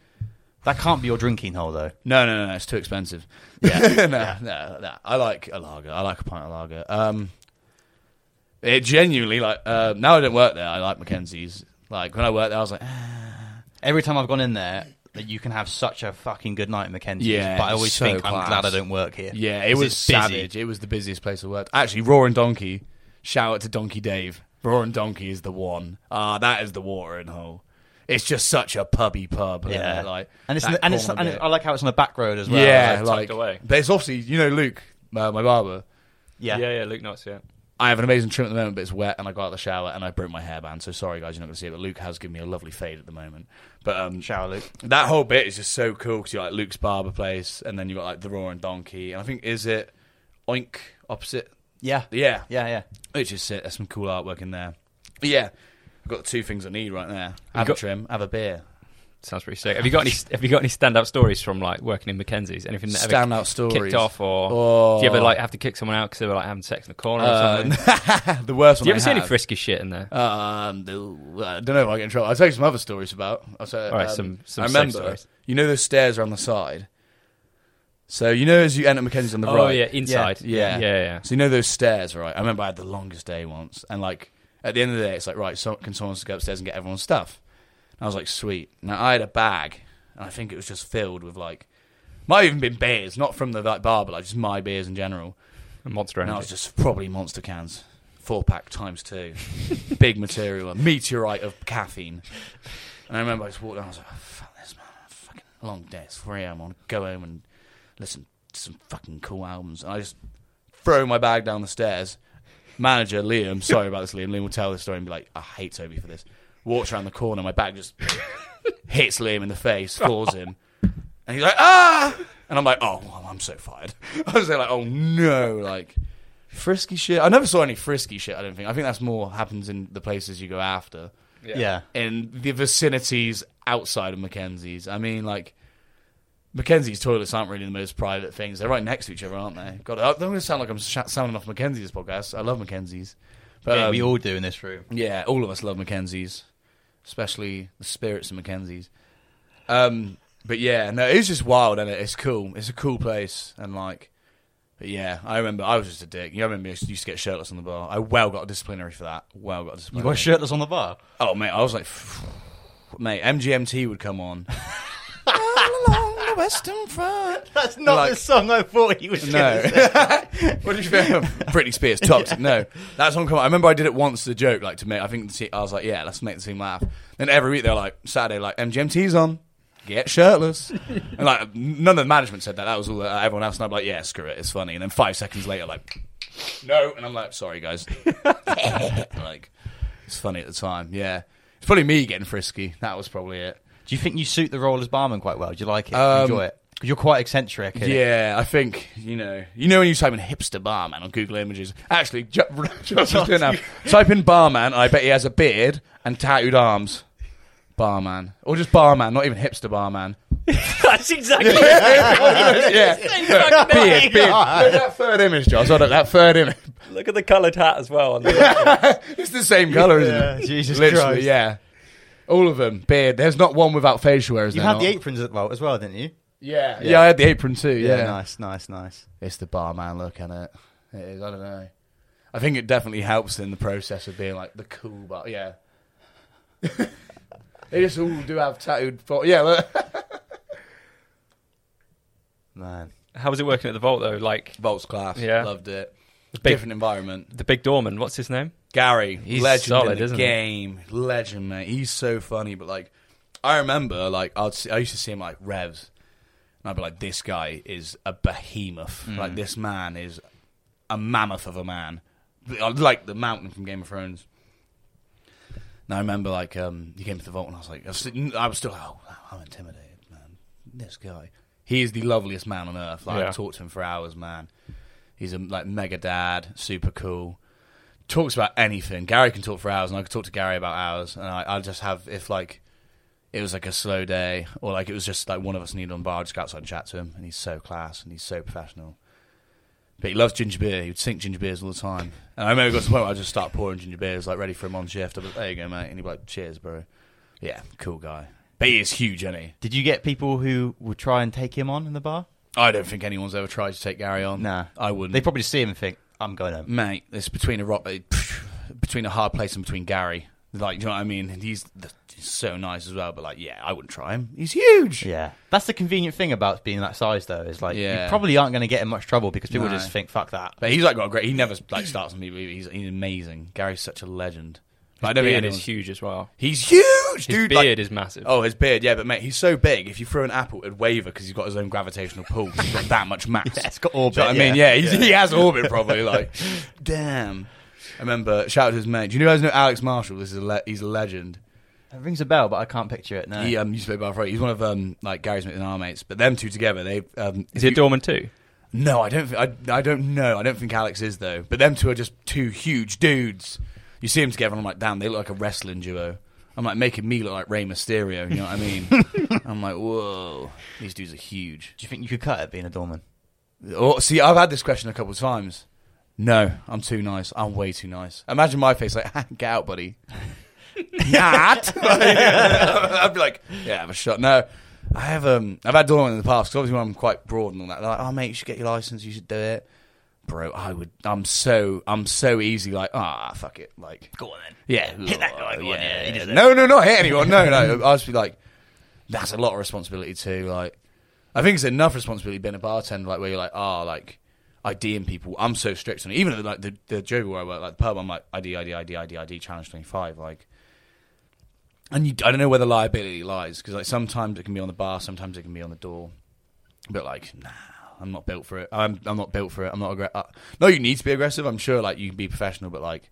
A: That can't be your drinking hole, though.
C: No, no, no, no, it's too expensive. Yeah, no, no, no. I like a lager. I like a pint of lager. Um, it genuinely like uh, now I don't work there. I like Mackenzie's. Like when I worked there, I was like,
A: Every time I've gone in there, that you can have such a fucking good night at Mackenzie's.
C: Yeah,
A: but I always
C: so
A: think I'm glad I don't work here.
C: yeah, it was savage. It was the busiest place I worked. Actually, Roaring Donkey. Shout out to Donkey Dave. Roaring Donkey is the one. Ah, that is the watering hole. It's just such a pubby pub.
A: Yeah,
C: uh, like
A: and it's
C: that
A: and it's and
C: bit.
A: I like how it's on the back road as well.
C: yeah,
B: tucked
C: like,
B: away.
C: but it's obviously you know Luke, uh, my barber.
A: yeah,
B: yeah, yeah. Luke Knots, yeah.
C: I have an amazing trim at the moment, but it's wet, and I got out of the shower and I broke my hairband. So sorry, guys, you're not going to see it. But Luke has given me a lovely fade at the moment. But um,
A: Shower Luke.
C: that whole bit is just so cool because you're like Luke's barber place, and then you got like the Roaring Donkey, and I think is it Oink opposite?
A: Yeah,
C: Yeah,
A: yeah, yeah.
C: which is sick. There's some cool artwork in there. But yeah, I've got the two things I need right there: have
B: got-
C: a trim, have a beer.
B: Sounds pretty sick. Have you got any? Have you got any stand-up stories from like working in Mackenzie's? Anything that ever
C: Standout stories.
B: kicked off, or
C: Oh.
B: do you ever like have to kick someone out because they were like having sex in the corner or
C: Uh,
B: something?
C: the worst one.
B: Do you ever
C: I
B: see any
C: have-
B: frisky shit in there?
C: Um, the- I don't know if I get in trouble. I'll tell you some other stories about. I'll say,
B: All right,
C: um,
B: some- some
C: I
B: sex
C: remember,
B: stories.
C: you know those stairs are on the side. So you know as you enter Mackenzie's on the
B: oh
C: right.
B: yeah, inside.
C: Yeah.
B: yeah, yeah.
C: So you know those stairs, right? I remember I had the longest day once, and like at the end of the day, it's like right, so can someone just go upstairs and get everyone's stuff? And I was like, sweet. Now I had a bag, and I think it was just filled with like, might have even been beers, not from the like bar, but like just my beers in general.
B: A Monster
C: And I was just probably monster cans, four pack times two, big material, a meteorite of caffeine. And I remember I just walked down. I was like, oh, "Fuck this, man! Fucking long day. It's 3 a.m. I want to go home and listen to some fucking cool albums." And I just throw my bag down the stairs. Manager Liam, sorry about this, Liam. Liam will tell this story and be like, "I hate Toby for this." Walks around the corner, my bag just hits Liam in the face, floors him, and he's like, "Ah!" And I'm like, "Oh, well, I'm so fired." I was there like, "Oh no!" Like frisky shit. I never saw any frisky shit. I don't think. I think that's more happens in the places you go after
A: Yeah.
C: in the vicinities outside of Mackenzie's. I mean, like Mackenzie's toilets aren't really the most private things. They're right next to each other, aren't they? God, I'm going to sound like I'm sh- sounding off Mackenzie's podcast. I love Mackenzie's, but
A: yeah,
C: um,
A: we all do in this room.
C: yeah, all of us love Mackenzie's, especially the spirits of Mackenzie's. Um, but yeah, no, it's just wild, and it? It's cool. It's a cool place, and like, but yeah, I remember I was just a dick. You remember I used to get shirtless on the bar. I well got a disciplinary for that. Well got a
A: You
C: disciplinary.
A: got shirtless on the bar.
C: Oh mate, I was like, mate, MGMT would come on. All along the Western Front.
A: That's not
C: Like-
A: the song I thought he was
C: No.
A: going to say.
C: what did you think? of Britney Spears, toxic. No, that's on. Come on. I remember I did it once as a joke, like to make. I think the te- I was like, yeah, let's make the team laugh. Then every week they're like, Saturday, like MGMT's on. Get shirtless, and like none of the management said that. That was all uh, everyone else. And I'm like, yeah, screw it, it's funny. And then five seconds later, like, no, and I'm like, sorry guys. like, it's funny at the time. Yeah, it's probably me getting frisky. That was probably it.
A: Do you think you suit the role as barman quite well? Do you like it? Do you
C: Um,
A: enjoy it? Because you're quite eccentric. and-
C: Yeah, I think you know. You know when you type in hipster barman on Google Images. Actually, ju- just doing that. Type in barman. I bet he has a beard and tattooed arms. Barman, or just barman, not even hipster barman.
B: That's exactly.
C: yeah, beard, beard. Look at that third image, Josh. Hold on, that third image.
B: Look at the coloured hat as well. On the
C: It's the same color, isn't
A: Yeah,
C: it?
A: Jesus
C: Literally,
A: Christ.
C: yeah. All of them beard. There's not one without facial hair. is
A: You
C: there
A: had the aprons as well, as well, didn't you?
C: Yeah.
A: Yeah.
C: yeah, I had the apron too. Yeah,
A: nice, nice, nice.
C: It's the barman look at it. It is. I don't know. I think it definitely helps in the process of being like the cool bar. Yeah. they just all do have tattooed. Fo- yeah. Look.
A: Man.
B: How was it working at the Vault though? Like
C: vault's class.
B: Yeah.
C: Loved it.
B: big-
C: Different environment.
B: the big doorman. What's his name?
C: Gary,
B: He's
C: legend
B: solid,
C: in the
B: isn't he?
C: game. Legend, man. He's so funny. But like, I remember, like, I'd see, I used to see him like revs, and I'd be like, this guy is a behemoth.
B: Mm.
C: Like, this man is a mammoth of a man, like the mountain from Game of Thrones. And I remember, like, um, he came to the vault, and I was like, I was, I was still, like, oh, I'm intimidated, man. This guy, he is the loveliest man on earth. Like,
B: Yeah.
C: I talked to him for hours, man. He's a like mega dad, super cool talks about anything. Gary can talk for hours, and I could talk to Gary about hours. And I, I'll just have if like it was like a slow day, or like it was just like one of us needed on bar, I'd just go outside and chat to him. And he's so class, and he's so professional. But he loves ginger beer. He would sink ginger beers all the time. And I remember it got to the point where I just start pouring ginger beers, like ready for him on shift. I'd be like, there you go, mate. And he'd be like, cheers, bro. Yeah, cool guy. But he is huge, isn't he?
A: Did you get people who would try and take him on in the bar?
C: I don't think anyone's ever tried to take Gary on.
A: Nah.
C: I wouldn't.
A: They probably see him and think, I'm going home.
C: mate, it's between a rock, eh, between a hard place and between Gary. Like, do you know what I mean? He's, he's so nice as well. But like, yeah, I wouldn't try him. He's huge.
A: Yeah. That's the convenient thing about being that size, though, is like,
C: Yeah.
A: you probably aren't going to get in much trouble because people
C: No.
A: just think, fuck that.
C: But he's like got a great. He never like starts on people. He's, he's amazing. Gary's such a legend. But I don't
B: beard is huge as well.
C: He's huge, dude.
B: His beard
C: like-
B: is massive.
C: Oh, his beard, yeah, but mate, he's so big. If you throw an apple, it'd waver because he's got his own gravitational pull. He's got that much mass.
A: Yeah, it's got orbit.
C: You know I mean?
A: yeah.
C: Yeah, he has orbit probably. Like, damn. I remember shout out to his mate. Do you know guys know Alex Marshall? This is a le- he's a legend.
A: It rings a bell, but I can't picture it. No.
C: He um, used to play Balfour. He's one of um, like Gary's mates and our mates. But them two together, they um,
B: is he a doorman too?
C: no, I don't. Think, I I don't know. I don't think Alex is though. But them two are just two huge dudes. You see them together, and I'm like, damn, they look like a wrestling duo. I'm like making me look like Rey Mysterio. You know what I mean? I'm like, whoa, these dudes are huge.
A: Do you think you could cut it being a doorman?
C: Oh, see, I've had this question a couple of times. No, I'm too nice. I'm way too nice. Imagine my face like, get out, buddy. Not. I'd be like, yeah, have a shot. No, I have. Um, I've had doorman in the past because obviously when I'm quite broad and all that. They're like, oh mate, you should get your license. You should do it, bro. I would. I'm so. I'm so easy. Like, ah, fuck it. Like,
A: Go on then.
C: yeah,
A: Hit that guy, on, yeah, he.
C: No, no, not hit anyone. No, no. I'll just be like, that's a lot of responsibility too. Like, I think it's enough responsibility being a bartender, like where you're like, ah, like IDing people. I'm so strict on it. Even at the, like the the joke where I work, like the pub, I'm like ID, ID, ID, ID, ID, challenge twenty five, like. And you, I don't know where the liability lies because like sometimes it can be on the bar, sometimes it can be on the door. But like, nah, I'm not built for it. I'm I'm not built for it. I'm not aggressive. Uh, no, you need to be aggressive. I'm sure like you can be professional, but like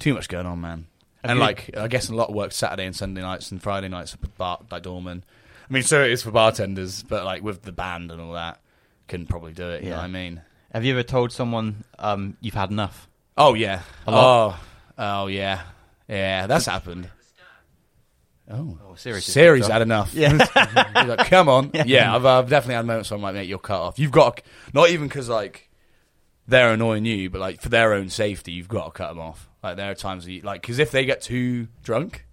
C: too much going on, man. and
A: you-
C: like I guess a lot of work Saturday and Sunday nights and Friday nights at bar like doorman. I mean, so it is for bartenders, but like with the band and all that, couldn't probably do it. You know
A: Yeah.
C: what I mean?
A: Have you ever told someone um, you've had enough?
C: Oh yeah.
A: A lot?
C: Oh, oh yeah. Yeah, that's happened. Oh,
A: Oh, Siri's
C: Siri's had enough.
A: Yeah.
C: He's like, come on.
A: Yeah.
C: Yeah, I've, I've definitely had moments where I'm like, mate, you're cut off. You've got to, not even because like they're annoying you, but like for their own safety, you've got to cut them off. Like there are times you, like because if they get too drunk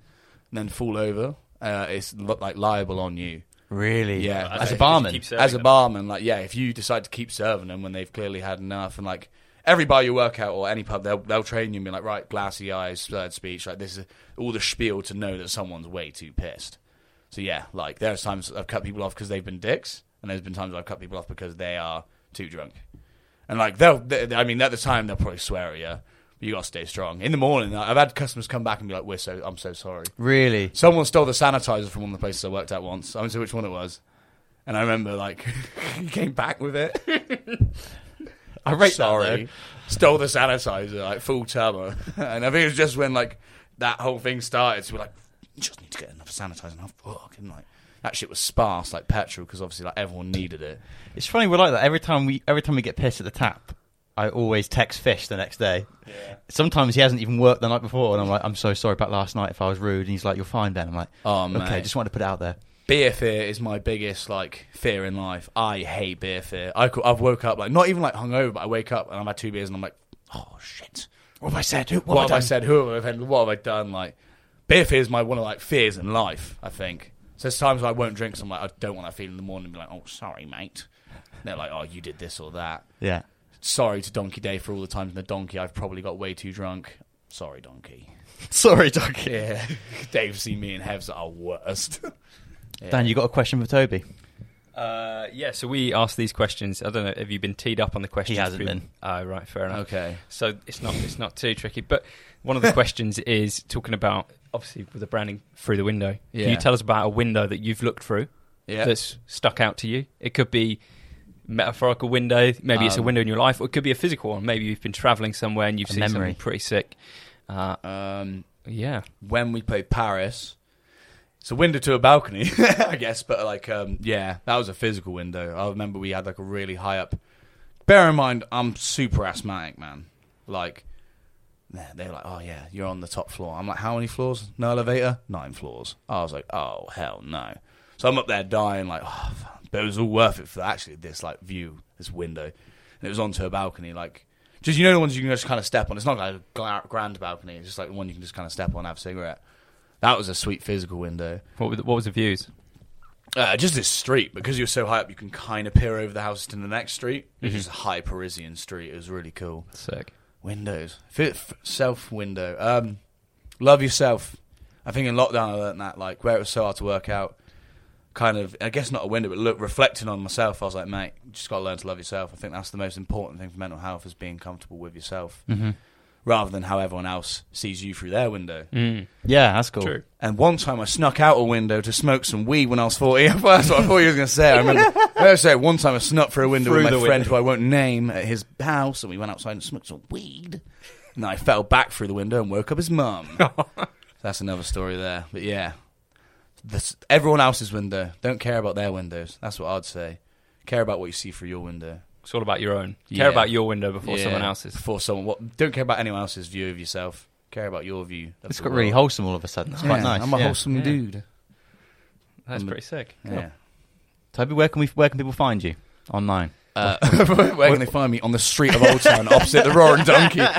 C: and then fall over, uh, it's like liable on you.
A: Really?
C: Yeah.
A: As
C: As
A: a
C: a
A: barman?
C: As a
B: them.
C: barman, like yeah, if you decide to keep serving them when they've clearly had enough, and like every bar you work out or any pub, they'll they'll train you and be like, right, glassy eyes, slurred speech, like this is all the spiel to know that someone's way too pissed. So yeah, like there's times I've cut people off because they've been dicks, and there's been times I've cut people off because they are too drunk. And like they'll, they, I mean, at the time they'll probably swear at you. But you got to stay strong. In the morning, I've had customers come back and be like, "We're so, I'm so sorry."
A: Really?
C: Someone stole the sanitizer from one of the places I worked at once. I don't know which one it was. And I remember, like, he came back with it.
A: I rate
C: Sorry. Stole the sanitizer, like, full turbo. and I think it was just when, like, that whole thing started. So we're like, you just need to get enough sanitizer. And I'm fucking like, that shit was sparse like petrol because obviously like everyone needed it.
A: It's funny we're like that every time we every time we get pissed at the tap. I always text Fish the next day.
C: Yeah.
A: Sometimes he hasn't even worked the night before, and I'm like, I'm so sorry about last night if I was rude. And he's like, You're fine, Ben. I'm like,
C: Oh
A: Okay, just wanted to put it out there.
C: Beer fear is my biggest like fear in life. I hate beer fear. I I've woke up like not even like hungover, but I wake up and I've had two beers and I'm like, oh shit,
A: What have I said? What,
C: what, have I said? Who have I? What have I done? Like beer fear is my one of like fears in life. I think. So there's times where I won't drink. So I'm like, I don't want that feeling in the morning. And be like, oh sorry, mate. And they're like, oh you did this or that.
A: Yeah.
C: Sorry to Donkey Dave for all the times in the donkey I've probably got way too drunk. Sorry, donkey.
A: Sorry, donkey.
C: Yeah, Dave's seen me and Hev's are worst. Yeah.
A: Dan, you got a question for Toby?
B: Uh, yeah, so we asked these questions. I don't know. Have you been teed up on the questions?
A: He hasn't been.
B: Oh, right, fair enough.
C: Okay.
B: So it's not it's not too tricky. But one of the questions is talking about obviously with the branding through the window. Can
C: Yeah.
B: you tell us about a window that you've looked through
C: Yeah.
B: that's stuck out to you? It could be metaphorical window. Maybe it's a
C: Um,
B: window in your life, or it could be a physical one. Maybe you've been traveling somewhere and you've seen
A: memory.
B: something pretty sick. Uh,
C: Um,
B: yeah,
C: when we played Paris. It's a window to a balcony, I guess, but like, um, yeah, that was a physical window. I remember we had like a really high up. Bear in mind, I'm super asthmatic, man. Like, they were like, "Oh yeah, you're on the top floor." I'm like, "How many floors? No elevator? Nine floors." I was like, "Oh hell no!" So I'm up there dying, like, oh, but it was all worth it for actually this like view, this window, and it was onto a balcony, like. Just you know the ones you can just kind of step on. It's not like a grand balcony. It's just like the one you can just kind of step on, and have a cigarette. That was a sweet physical window.
B: what were the, what was the views?
C: Uh, just this street because you're so high up, you can kind of peer over the houses to the next street. It's
B: Mhm.
C: just a high Parisian street. It was really cool.
B: Sick.
C: Windows, Fifth self window. Um, love yourself. I think in lockdown I learned that like where it was so hard to work out. Kind of, I guess not a window, but look, reflecting on myself, I was like, mate, you just got to learn to love yourself. I think that's the most important thing for mental health is being comfortable with yourself,
A: Mm-hmm.
C: Rather than how everyone else sees you through their window.
B: Mm.
A: Yeah, that's cool.
B: True.
C: And one time I snuck out a window to smoke some weed when I was 40. That's what I thought you were going to say. I remember. I was say one time I snuck through a window
B: Through
C: with my friend
B: window.
C: who I won't name at his house, and we went outside and smoked some weed. And I fell back through the window and woke up his mum. That's another story there. But yeah, this, everyone else's window. Don't care about their windows. That's what I'd say. Care about what you see through your window.
B: It's all about your own.
C: Yeah.
B: Care about your window before
C: Yeah,
B: someone else's.
C: Before someone. What, don't care about anyone else's view of yourself. Care about your view. of
A: It's
C: the
A: got really
C: world.
A: wholesome all of a sudden. It's quite
C: Yeah,
A: nice.
C: I'm a
A: yeah.
C: wholesome
B: Yeah.
C: dude.
B: That's pretty sick.
C: Yeah.
A: Toby, where can we where can people find you online?
C: Uh, where can they find me? On the street of Old Town, opposite the Roaring Donkey.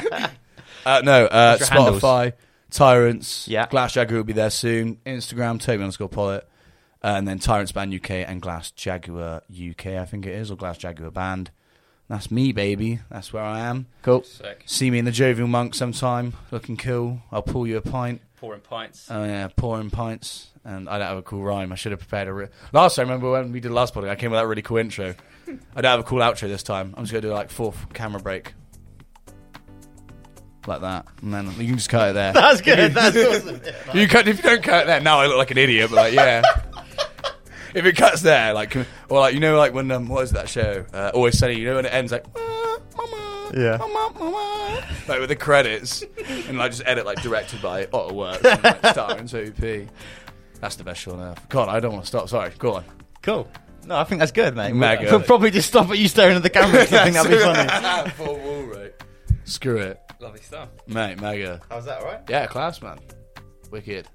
C: Uh, no, uh,
A: What's your handles?
C: Spotify, Tyrants,
A: Yeah.
C: Glass Jaguar will be there soon. Instagram, Toby underscore Pollitt. Uh, and then Tyrants Band UK and Glass Jaguar UK, I think it is, or Glass Jaguar Band. That's me, baby. That's where I am.
A: Cool.
B: Sick.
C: See me in the Jovial Monk sometime, looking cool. I'll pull you a pint.
B: Pouring pints.
C: Oh yeah, pouring pints. And I don't have a cool rhyme. I should have prepared a. Re- last time, remember when we did the last podcast, I came with that really cool intro. I don't have a cool outro this time. I'm just gonna do like fourth camera break, like that, and then you can just cut it there.
A: That's good. That's awesome.
C: you cut if you don't cut it there. Now I look like an idiot, but like yeah. If it cuts there, like or like you know, like when um, what is that show? Uh, Always Sunny. You know when it ends like. "Ah, Mama,
A: Yeah.
C: mama, mama," like with the credits, and like just edit like directed by Otto Works, and, like, starring Soapy. That's the best show on earth. God, I don't want to stop. Sorry, go on.
A: Cool. No, I think that's good, mate.
C: Mega.
A: We'll probably just stop at you staring at the camera. 'cause I think that'd be funny.
C: Full wall, right? Screw it,
B: Lovely stuff.
C: mate. Mega.
A: How's that, all right?
C: Yeah, class, man. Wicked.